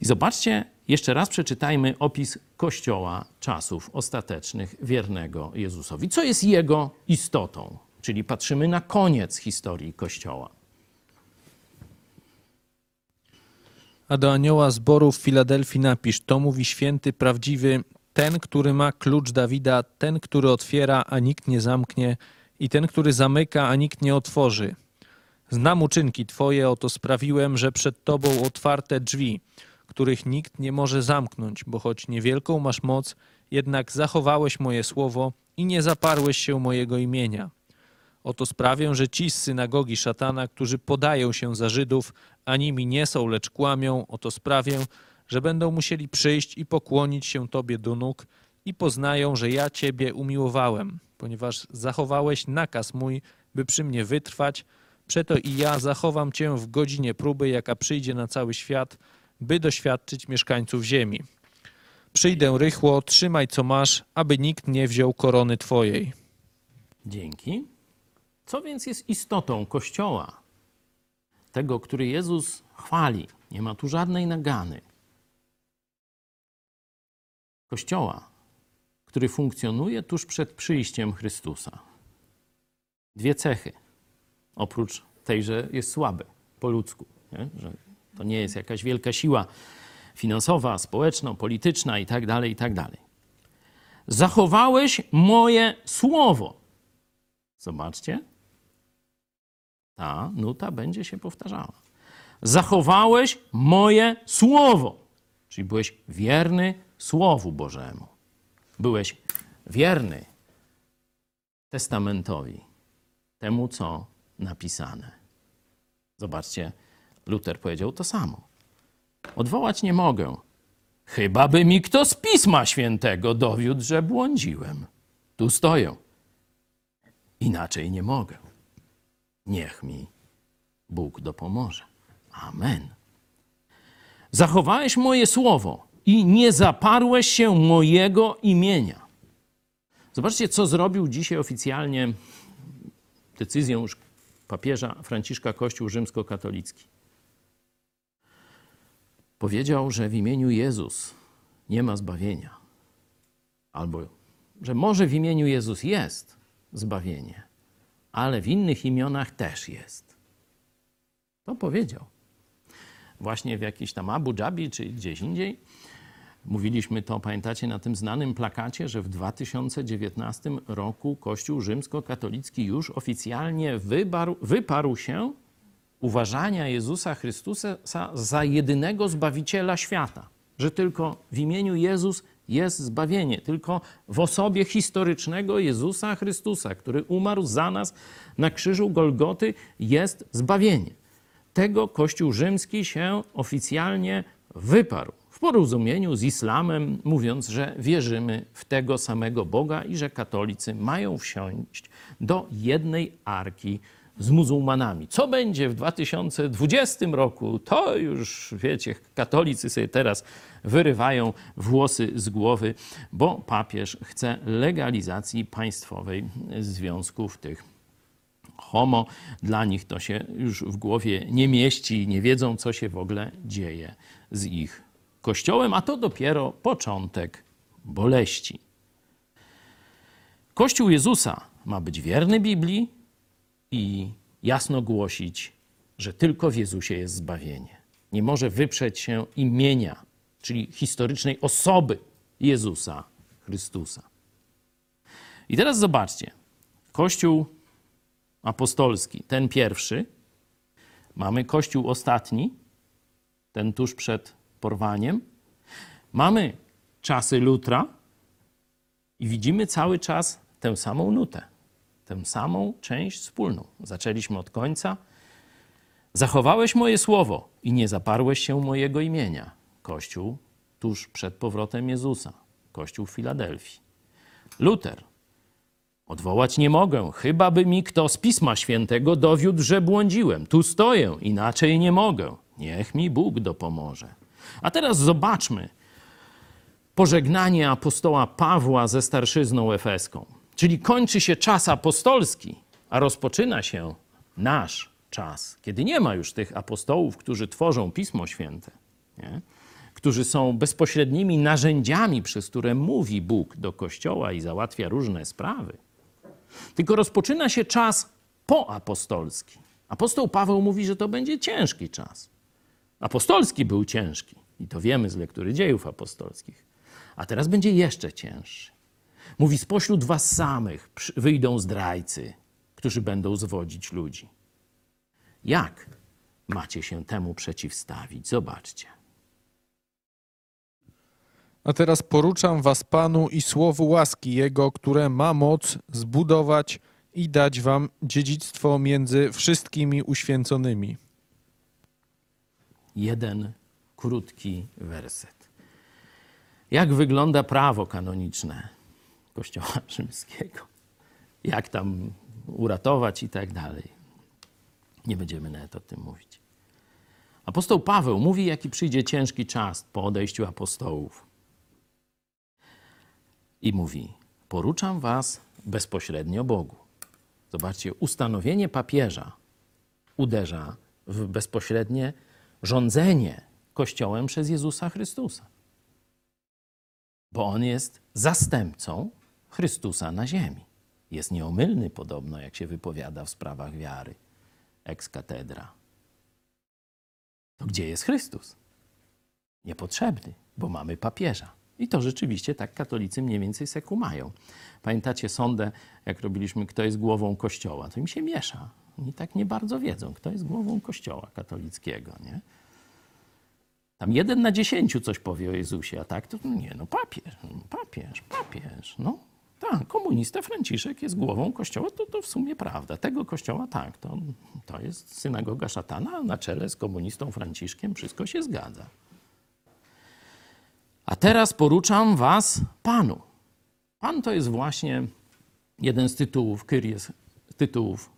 I zobaczcie, jeszcze raz przeczytajmy opis Kościoła czasów ostatecznych wiernego Jezusowi. Co jest jego istotą? Czyli patrzymy na koniec historii Kościoła. A do anioła zboru w Filadelfii napisz, to mówi święty, prawdziwy, ten, który ma klucz Dawida, ten, który otwiera, a nikt nie zamknie, i ten, który zamyka, a nikt nie otworzy. Znam uczynki Twoje, oto sprawiłem, że przed Tobą otwarte drzwi, których nikt nie może zamknąć, bo choć niewielką masz moc, jednak zachowałeś moje słowo i nie zaparłeś się mojego imienia. Oto sprawię, że ci z synagogi szatana, którzy podają się za Żydów, a nimi nie są, lecz kłamią, oto sprawię, że będą musieli przyjść i pokłonić się Tobie do nóg i poznają, że ja Ciebie umiłowałem, ponieważ zachowałeś nakaz mój, by przy mnie wytrwać, przeto i ja zachowam Cię w godzinie próby, jaka przyjdzie na cały świat, by doświadczyć mieszkańców ziemi. Przyjdę rychło, trzymaj co masz, aby nikt nie wziął korony Twojej. Dzięki. Co więc jest istotą Kościoła? Tego, który Jezus chwali. Nie ma tu żadnej nagany. Kościoła, który funkcjonuje tuż przed przyjściem Chrystusa. Dwie cechy. Oprócz tej, że jest słaby po ludzku, nie? że to nie jest jakaś wielka siła finansowa, społeczna, polityczna i tak dalej, i tak. Zachowałeś moje słowo. Zobaczcie. Ta nuta będzie się powtarzała. Zachowałeś moje słowo. Czyli byłeś wierny Słowu Bożemu. Byłeś wierny testamentowi, temu, co napisane. Zobaczcie, Luter powiedział to samo. Odwołać nie mogę, chyba by mi kto z Pisma Świętego dowiódł, że błądziłem. Tu stoję. Inaczej nie mogę. Niech mi Bóg dopomoże. Amen. Zachowałeś moje słowo i nie zaparłeś się mojego imienia. Zobaczcie, co zrobił dzisiaj oficjalnie decyzją już papieża Franciszka Kościół rzymskokatolicki. Powiedział, że w imieniu Jezus nie ma zbawienia. Albo, że może w imieniu Jezus jest zbawienie, ale w innych imionach też jest. To powiedział. Właśnie w jakiś tam Abu Dhabi czy gdzieś indziej. Mówiliśmy to, pamiętacie, na tym znanym plakacie, że w 2019 roku Kościół rzymskokatolicki już oficjalnie wybarł, wyparł się uważania Jezusa Chrystusa za jedynego Zbawiciela świata. Że tylko w imieniu Jezus jest zbawienie, tylko w osobie historycznego Jezusa Chrystusa, który umarł za nas na krzyżu Golgoty, jest zbawienie. Tego Kościół rzymski się oficjalnie wyparł w porozumieniu z islamem, mówiąc, że wierzymy w tego samego Boga i że katolicy mają wsiąść do jednej arki z muzułmanami. Co będzie w 2020 roku, to już wiecie, katolicy sobie teraz wyrywają włosy z głowy, bo papież chce legalizacji państwowej związków tych homo. Dla nich to się już w głowie nie mieści, nie wiedzą, co się w ogóle dzieje z ich kościołem, a to dopiero początek boleści. Kościół Jezusa ma być wierny Biblii i jasno głosić, że tylko w Jezusie jest zbawienie. Nie może wyprzeć się imienia, czyli historycznej osoby Jezusa Chrystusa. I teraz zobaczcie. Kościół apostolski, ten pierwszy, mamy Kościół ostatni, ten tuż przed porwaniem, mamy czasy Lutra i widzimy cały czas tę samą nutę, tę samą część wspólną. Zaczęliśmy od końca. Zachowałeś moje słowo i nie zaparłeś się mojego imienia. Kościół tuż przed powrotem Jezusa, Kościół w Filadelfii. Luter. Odwołać nie mogę, chyba by mi kto z Pisma Świętego dowiódł, że błądziłem. Tu stoję, inaczej nie mogę. Niech mi Bóg dopomoże. A teraz zobaczmy pożegnanie apostoła Pawła ze starszyzną efeską. Czyli kończy się czas apostolski, a rozpoczyna się nasz czas, kiedy nie ma już tych apostołów, którzy tworzą Pismo Święte, nie? którzy są bezpośrednimi narzędziami, przez które mówi Bóg do Kościoła i załatwia różne sprawy. Tylko rozpoczyna się czas poapostolski. Apostoł Paweł mówi, że to będzie ciężki czas. Apostolski był ciężki i to wiemy z lektury dziejów apostolskich. A teraz będzie jeszcze cięższy. Mówi, spośród was samych wyjdą zdrajcy, którzy będą zwodzić ludzi. Jak macie się temu przeciwstawić? Zobaczcie. A teraz poruczam was Panu i słowu łaski Jego, które ma moc zbudować i dać wam dziedzictwo między wszystkimi uświęconymi. jeden krótki werset. Jak wygląda prawo kanoniczne Kościoła Rzymskiego? Jak tam uratować i tak dalej? Nie będziemy nawet o tym mówić. Apostoł Paweł mówi, jaki przyjdzie ciężki czas po odejściu apostołów. I mówi: Poruczam was bezpośrednio Bogu. Zobaczcie, ustanowienie papieża uderza w bezpośrednie rządzenie Kościołem przez Jezusa Chrystusa. Bo on jest zastępcą Chrystusa na ziemi. Jest nieomylny podobno, jak się wypowiada w sprawach wiary, ex cathedra. To gdzie jest Chrystus? Niepotrzebny, bo mamy papieża. I to rzeczywiście tak katolicy mniej więcej sekumają. Pamiętacie sondę, jak robiliśmy, kto jest głową Kościoła? To im się miesza. Oni tak nie bardzo wiedzą, kto jest głową Kościoła katolickiego, nie? Tam jeden na dziesięciu coś powie o Jezusie, a tak to no nie, no papież, papież, papież, no. Tak, komunista Franciszek jest głową kościoła, to, to w sumie prawda. Tego kościoła tak, to, to jest synagoga szatana, a na czele z komunistą Franciszkiem wszystko się zgadza. A teraz poruczam was Panu. Pan to jest właśnie jeden z tytułów, Kyries, tytułów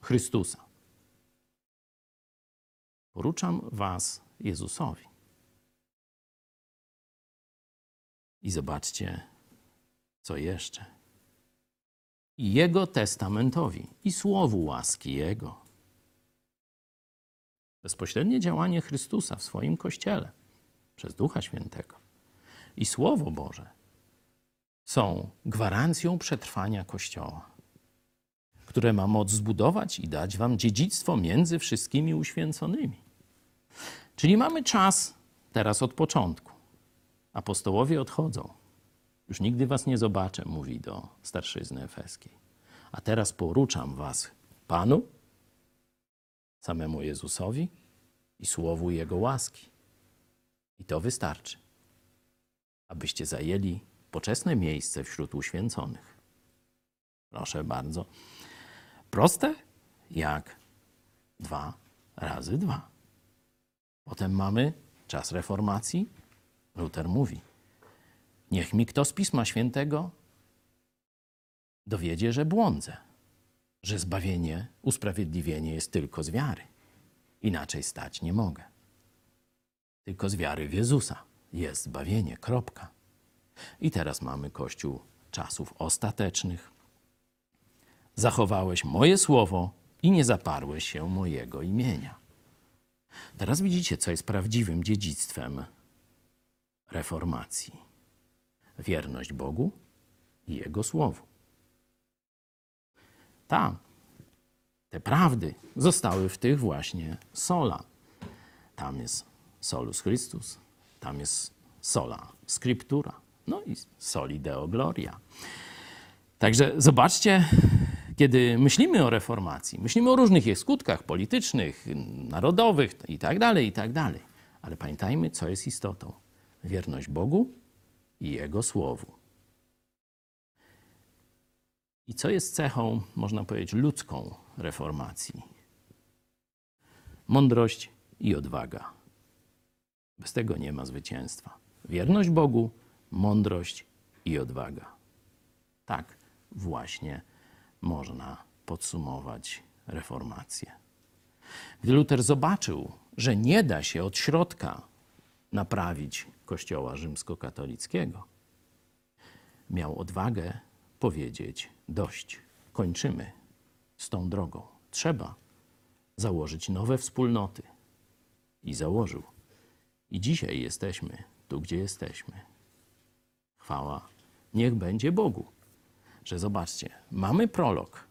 Chrystusa. Poruczam was Jezusowi. I zobaczcie, co jeszcze. Jego testamentowi, i słowu łaski Jego. Bezpośrednie działanie Chrystusa w swoim Kościele przez Ducha Świętego i Słowo Boże są gwarancją przetrwania Kościoła, które ma moc zbudować i dać wam dziedzictwo między wszystkimi uświęconymi. Czyli mamy czas teraz od początku. Apostołowie odchodzą. Już nigdy was nie zobaczę, mówi do starszyzny efeskiej. A teraz poruczam was Panu, samemu Jezusowi i słowu Jego łaski. I to wystarczy, abyście zajęli poczesne miejsce wśród uświęconych. Proszę bardzo. Proste jak dwa razy dwa. Potem mamy czas reformacji. Luther mówi: Niech mi kto z Pisma Świętego dowiedzie, że błądzę, że zbawienie, usprawiedliwienie jest tylko z wiary. Inaczej stać nie mogę. Tylko z wiary w Jezusa jest zbawienie. Kropka. I teraz mamy Kościół czasów ostatecznych. Zachowałeś moje słowo i nie zaparłeś się mojego imienia. Teraz widzicie, co jest prawdziwym dziedzictwem reformacji. Wierność Bogu i Jego Słowu. Tam te prawdy zostały w tych właśnie sola. Tam jest solus Christus, tam jest sola scriptura, no i soli deo gloria. Także zobaczcie, kiedy myślimy o reformacji, myślimy o różnych jej skutkach politycznych, narodowych i tak dalej, i tak. Ale pamiętajmy, co jest istotą. Wierność Bogu i Jego Słowu. I co jest cechą, można powiedzieć, ludzką reformacji? Mądrość i odwaga. Bez tego nie ma zwycięstwa. Wierność Bogu, mądrość i odwaga. Tak właśnie można podsumować reformację. Gdy Luter zobaczył, że nie da się od środka naprawić Kościoła rzymskokatolickiego, miał odwagę powiedzieć: Dość, kończymy z tą drogą. Trzeba założyć nowe wspólnoty. I założył. I dzisiaj jesteśmy tu, gdzie jesteśmy. Chwała niech będzie Bogu, że zobaczcie, mamy prolog,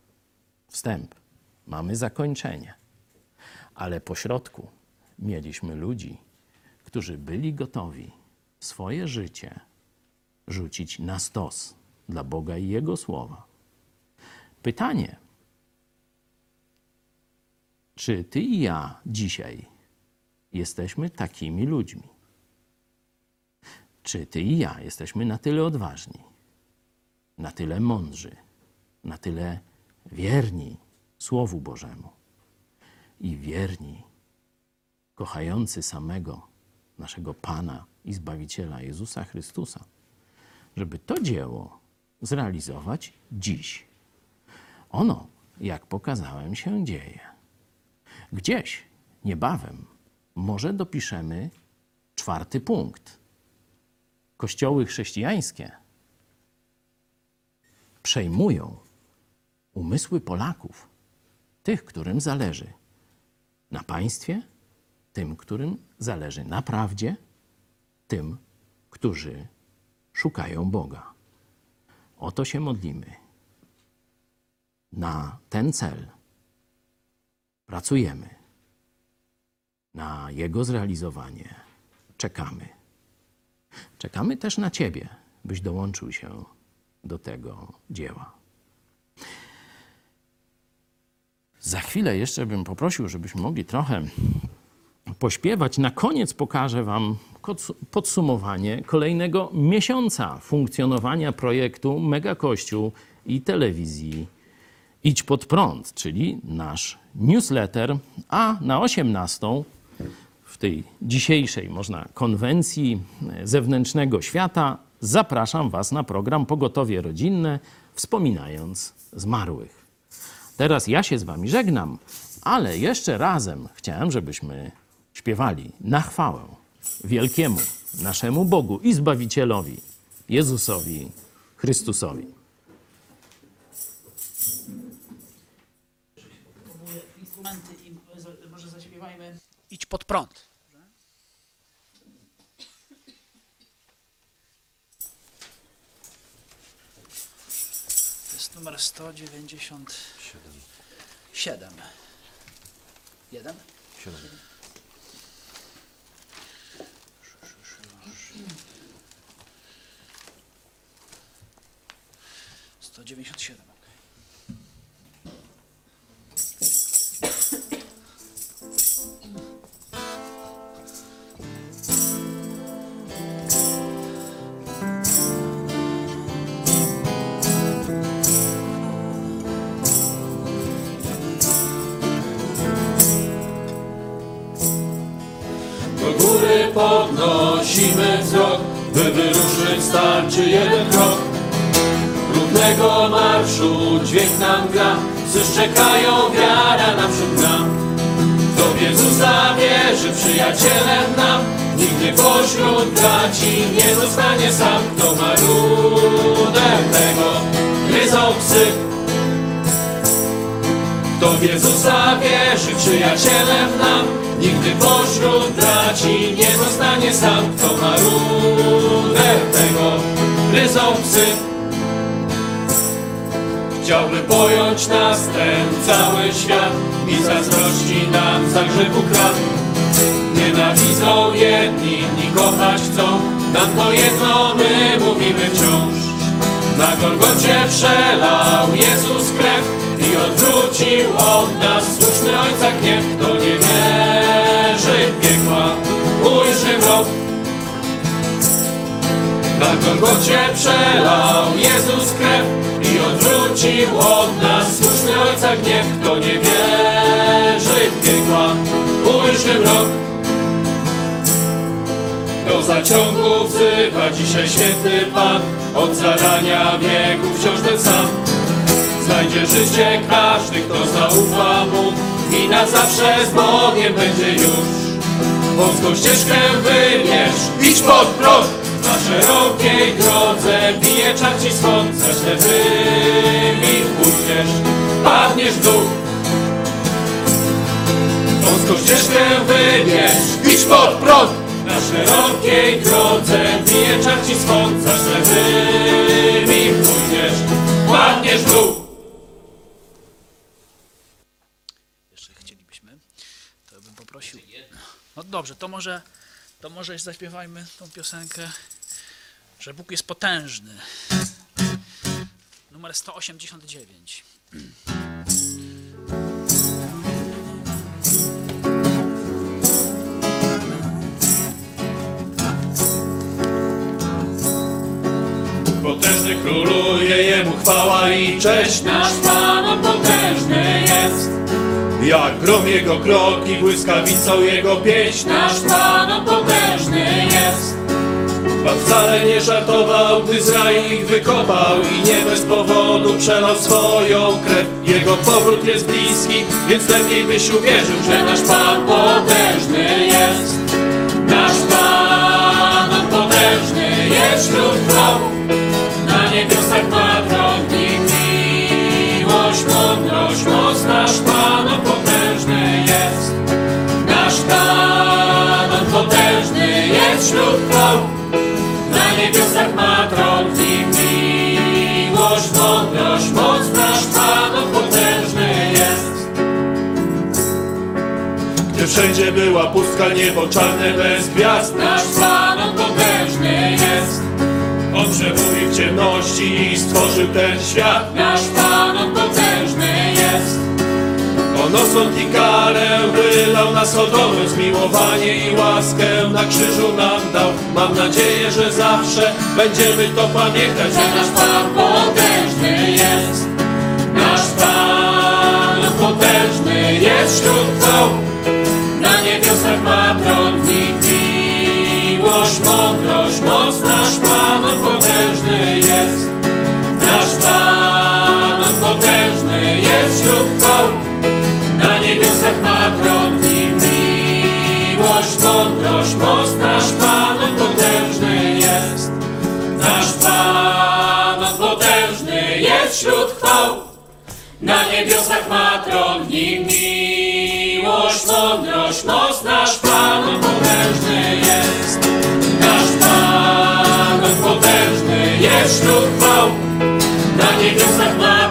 wstęp, mamy zakończenie, ale po środku mieliśmy ludzi, którzy byli gotowi swoje życie rzucić na stos dla Boga i Jego słowa. Pytanie, czy ty i ja dzisiaj jesteśmy takimi ludźmi? Czy ty i ja jesteśmy na tyle odważni, na tyle mądrzy, na tyle wierni Słowu Bożemu i wierni, kochający samego naszego Pana i Zbawiciela Jezusa Chrystusa, żeby to dzieło zrealizować dziś. Ono, jak pokazałem, się dzieje. Gdzieś niebawem może dopiszemy czwarty punkt. Kościoły chrześcijańskie przejmują umysły Polaków, tych, którym zależy na państwie, tym, którym zależy na prawdzie, tym, którzy szukają Boga. O to się modlimy. Na ten cel pracujemy. Na jego zrealizowanie czekamy. Czekamy też na Ciebie, byś dołączył się do tego dzieła. Za chwilę jeszcze bym poprosił, żebyśmy mogli trochę pośpiewać. Na koniec pokażę Wam podsumowanie kolejnego miesiąca funkcjonowania projektu Mega Kościół i telewizji Idź pod prąd, czyli nasz newsletter, a na 18 w tej dzisiejszej, można, konwencji e, zewnętrznego świata zapraszam Was na program Pogotowie Rodzinne, wspominając zmarłych. Teraz ja się z Wami żegnam, ale jeszcze razem chciałem, żebyśmy śpiewali na chwałę wielkiemu naszemu Bogu i Zbawicielowi, Jezusowi Chrystusowi. Instrumenty może zaśpiewajmy Idź pod prąd. To jest numer 197. 7. 1? 7. 197. dzisiaj święty Pan, od zarania wieków wciąż ten sam. Znajdzie życie każdy, kto zaufa Mu i na zawsze z Bogiem będzie już. Wąską ścieżkę wybierz, idź pod prąd, na szerokiej drodze bije czar ci słońce, śledymi pójdziesz, padniesz w dół. Wąską ścieżkę wybierz, idź pod prąd, szerokiej drodze bije czar ci słońce, śledymi pójdziesz, padniesz w dół. Jeszcze chcielibyśmy, to bym poprosił. No dobrze, to może, to może zaśpiewajmy tą piosenkę, że Bóg jest potężny. Numer 189. Potężny króluje, Jemu chwała i cześć. Nasz Pan on potężny jest. Jak grom Jego kroki, błyskawicą Jego pieśń. Nasz Pan on potężny jest. Pan wcale nie żartował, gdy z ich wykopał i nie bez powodu przelał swoją krew. Jego powrót jest bliski, więc lepiej byś uwierzył, że nasz Pan potężny jest. Nasz Pan potężny jest wśród. Niebiosach ma tron i miłość, mądrość, moc. Nasz Pan potężny jest. Nasz Pan on potężny jest wśród chwał. Na niebiosach ma tron i miłość, mądrość, moc. Nasz Pan potężny jest. Gdy wszędzie była pustka, niebo czarne bez gwiazd. Nasz Pan potężny jest. On przemówił w ciemności i stworzył ten świat. Nasz Pan on potężny jest. On osąd i karę wylał na Sodomę Zmiłowanie i łaskę na krzyżu nam dał Mam nadzieję, że zawsze będziemy to pamiętać Że nasz Pan potężny jest. Nasz Pan potężny jest wśród Na niebiosach ma tron Miłość, mądrość, moc Nasz Pan potężny jest. Nasz Pan potężny jest wśród chwał Na niebiosach ma tron i miłość, mądrość, moc Nasz Pan potężny jest. Nasz Pan potężny jest wśród chwał Na niebiosach ma tron i miłość, mądrość, moc Nasz Pan potężny jest potężny jest wśród chwał Na niebiosach ma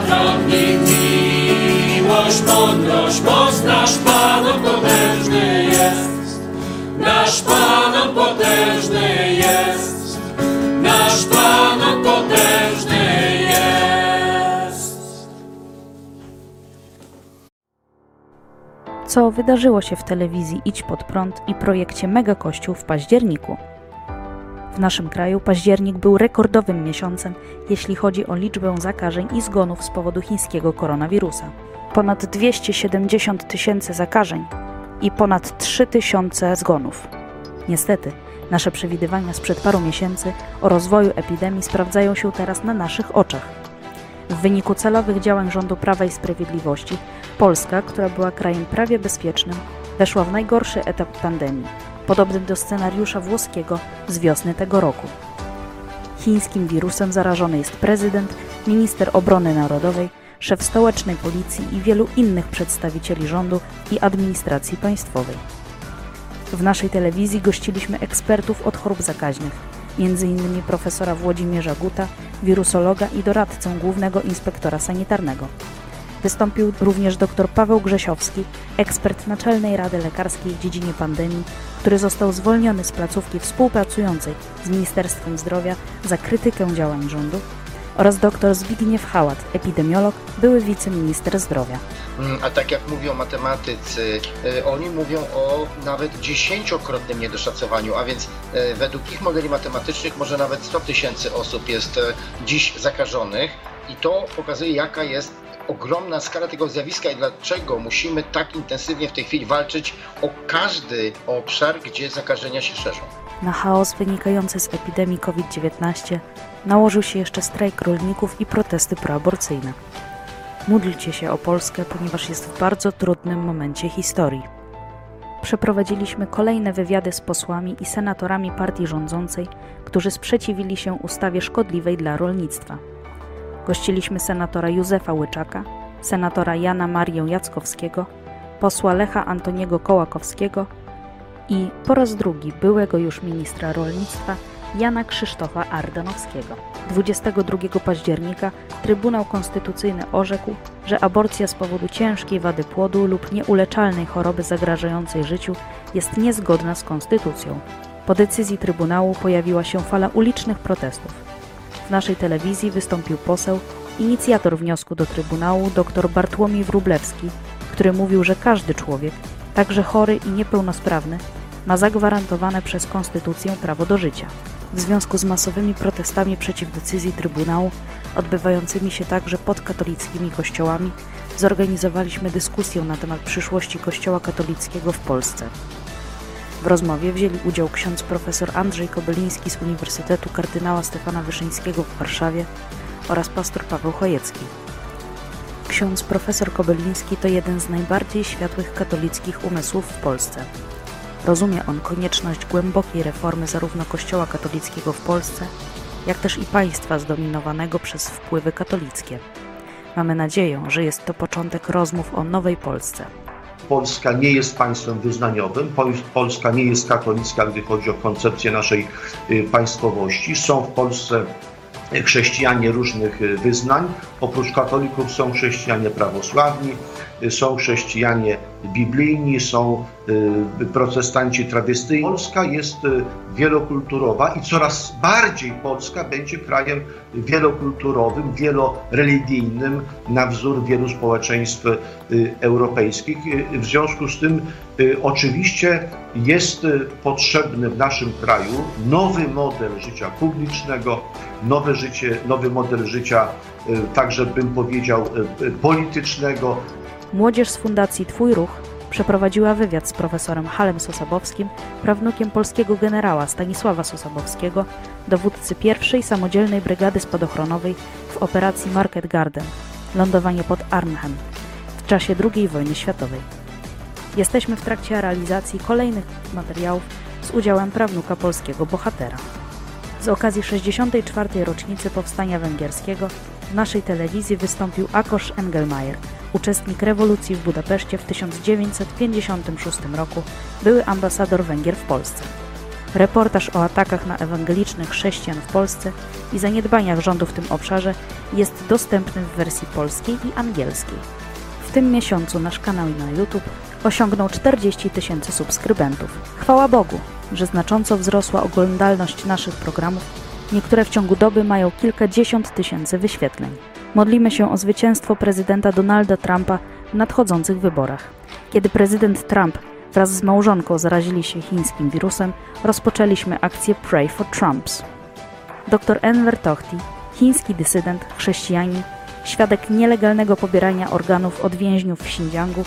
i miłość, mądrość, moc. Nasz Pan potężny jest. Nasz Pan potężny jest. Nasz Pan potężny jest. Co wydarzyło się w telewizji Idź Pod Prąd i projekcie Mega Kościół w październiku. W naszym kraju październik był rekordowym miesiącem, jeśli chodzi o liczbę zakażeń i zgonów z powodu chińskiego koronawirusa. Ponad 270 tysięcy zakażeń i ponad 3 tysiące zgonów. Niestety, nasze przewidywania sprzed paru miesięcy o rozwoju epidemii sprawdzają się teraz na naszych oczach. W wyniku celowych działań rządu Prawa i Sprawiedliwości Polska, która była krajem prawie bezpiecznym, weszła w najgorszy etap pandemii, podobny do scenariusza włoskiego z wiosny tego roku. Chińskim wirusem zarażony jest prezydent, minister obrony narodowej, szef stołecznej policji i wielu innych przedstawicieli rządu i administracji państwowej. W naszej telewizji gościliśmy ekspertów od chorób zakaźnych, m.in. profesora Włodzimierza Guta, wirusologa i doradcę głównego inspektora sanitarnego. Wystąpił również dr Paweł Grzesiowski, ekspert Naczelnej Rady Lekarskiej w dziedzinie pandemii, który został zwolniony z placówki współpracującej z Ministerstwem Zdrowia za krytykę działań rządu, oraz dr Zbigniew Hałat, epidemiolog, były wiceminister zdrowia. Mm, A tak jak mówią matematycy, y, oni mówią o nawet dziesięciokrotnym niedoszacowaniu, a więc y, według ich modeli matematycznych może nawet 100 tysięcy osób jest y, dziś zakażonych i to pokazuje jaka jest ogromna skala tego zjawiska i dlaczego musimy tak intensywnie w tej chwili walczyć o każdy obszar, gdzie zakażenia się szerzą. Na chaos wynikający z epidemii COVID-19 nałożył się jeszcze strajk rolników i protesty proaborcyjne. Módlcie się o Polskę, ponieważ jest w bardzo trudnym momencie historii. Przeprowadziliśmy kolejne wywiady z posłami i senatorami partii rządzącej, którzy sprzeciwili się ustawie szkodliwej dla rolnictwa. Gościliśmy senatora Józefa Łyczaka, senatora Jana Marię Jackowskiego, posła Lecha Antoniego Kołakowskiego i po raz drugi byłego już ministra rolnictwa Jana Krzysztofa Ardanowskiego. 22 października Trybunał Konstytucyjny orzekł, że aborcja z powodu ciężkiej wady płodu lub nieuleczalnej choroby zagrażającej życiu jest niezgodna z konstytucją. Po decyzji Trybunału pojawiła się fala ulicznych protestów. W naszej telewizji wystąpił poseł, inicjator wniosku do Trybunału dr Bartłomiej Wróblewski, który mówił, że każdy człowiek, także chory i niepełnosprawny, ma zagwarantowane przez Konstytucję prawo do życia. W związku z masowymi protestami przeciw decyzji Trybunału, odbywającymi się także pod katolickimi kościołami, zorganizowaliśmy dyskusję na temat przyszłości Kościoła katolickiego w Polsce. W rozmowie wzięli udział ksiądz profesor Andrzej Kobyliński z Uniwersytetu Kardynała Stefana Wyszyńskiego w Warszawie oraz pastor Paweł Chojecki. Ksiądz profesor Kobyliński to jeden z najbardziej światłych katolickich umysłów w Polsce. Rozumie on konieczność głębokiej reformy zarówno Kościoła katolickiego w Polsce, jak też i państwa zdominowanego przez wpływy katolickie. Mamy nadzieję, że jest to początek rozmów o nowej Polsce. Polska nie jest państwem wyznaniowym, Polska nie jest katolicka, gdy chodzi o koncepcję naszej państwowości. Są w Polsce chrześcijanie różnych wyznań. Oprócz katolików są chrześcijanie prawosławni, są chrześcijanie biblijni, są protestanci tradycyjni. Polska jest wielokulturowa i coraz bardziej Polska będzie krajem wielokulturowym, wieloreligijnym na wzór wielu społeczeństw europejskich. W związku z tym oczywiście jest potrzebny w naszym kraju nowy model życia publicznego, nowe życie, nowy model życia także bym powiedział politycznego, Młodzież z Fundacji Twój Ruch przeprowadziła wywiad z profesorem Halem Sosabowskim, prawnukiem polskiego generała Stanisława Sosabowskiego, dowódcy pierwszej samodzielnej brygady spadochronowej w operacji Market Garden, lądowanie pod Arnhem, w czasie II wojny światowej. Jesteśmy w trakcie realizacji kolejnych materiałów z udziałem prawnuka polskiego bohatera. Z okazji 64. rocznicy powstania węgierskiego w naszej telewizji wystąpił Akosz Engelmajer, uczestnik rewolucji w Budapeszcie w 1956 roku, były ambasador Węgier w Polsce. Reportaż o atakach na ewangelicznych chrześcijan w Polsce i zaniedbaniach rządu w tym obszarze jest dostępny w wersji polskiej i angielskiej. W tym miesiącu nasz kanał na YouTube osiągnął 40 tysięcy subskrybentów. Chwała Bogu, że znacząco wzrosła oglądalność naszych programów, niektóre w ciągu doby mają kilkadziesiąt tysięcy wyświetleń. Modlimy się o zwycięstwo prezydenta Donalda Trumpa w nadchodzących wyborach. Kiedy prezydent Trump wraz z małżonką zarazili się chińskim wirusem, rozpoczęliśmy akcję Pray for Trumps. Dr Enver Tohti, chiński dysydent, chrześcijanin, świadek nielegalnego pobierania organów od więźniów w Xinjiangu,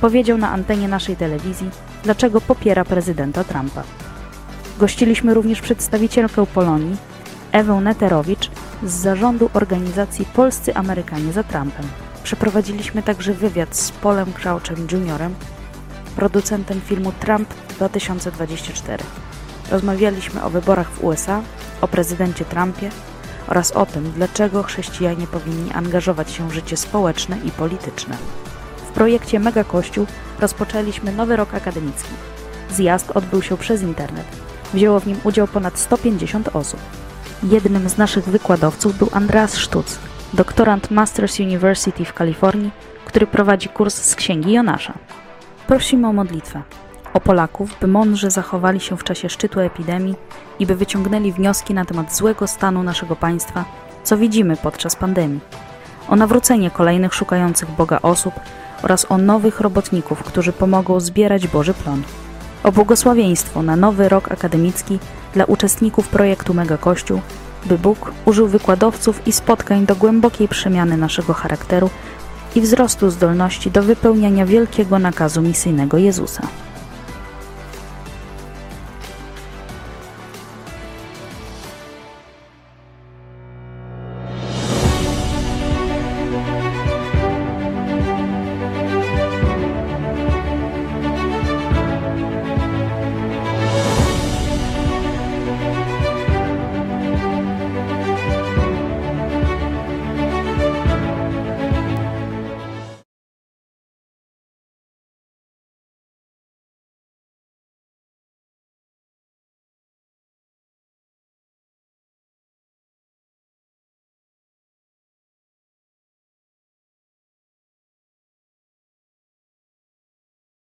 powiedział na antenie naszej telewizji, dlaczego popiera prezydenta Trumpa. Gościliśmy również przedstawicielkę Polonii, Ewę Neterowicz z zarządu organizacji Polscy Amerykanie za Trumpem. Przeprowadziliśmy także wywiad z Polem Crouchem Jr., producentem filmu Trump 2024. Rozmawialiśmy o wyborach w USA, o prezydencie Trumpie oraz o tym, dlaczego chrześcijanie powinni angażować się w życie społeczne i polityczne. W projekcie Mega Kościół rozpoczęliśmy nowy rok akademicki. Zjazd odbył się przez internet. Wzięło w nim udział ponad 150 osób. Jednym z naszych wykładowców był Andreas Sztuc, doktorant Masters University w Kalifornii, który prowadzi kurs z Księgi Jonasza. Prosimy o modlitwę, o Polaków, by mądrze zachowali się w czasie szczytu epidemii i by wyciągnęli wnioski na temat złego stanu naszego państwa, co widzimy podczas pandemii, o nawrócenie kolejnych szukających Boga osób oraz o nowych robotników, którzy pomogą zbierać Boży plon o błogosławieństwo na nowy rok akademicki dla uczestników projektu Mega Kościół, by Bóg użył wykładowców i spotkań do głębokiej przemiany naszego charakteru i wzrostu zdolności do wypełniania wielkiego nakazu misyjnego Jezusa.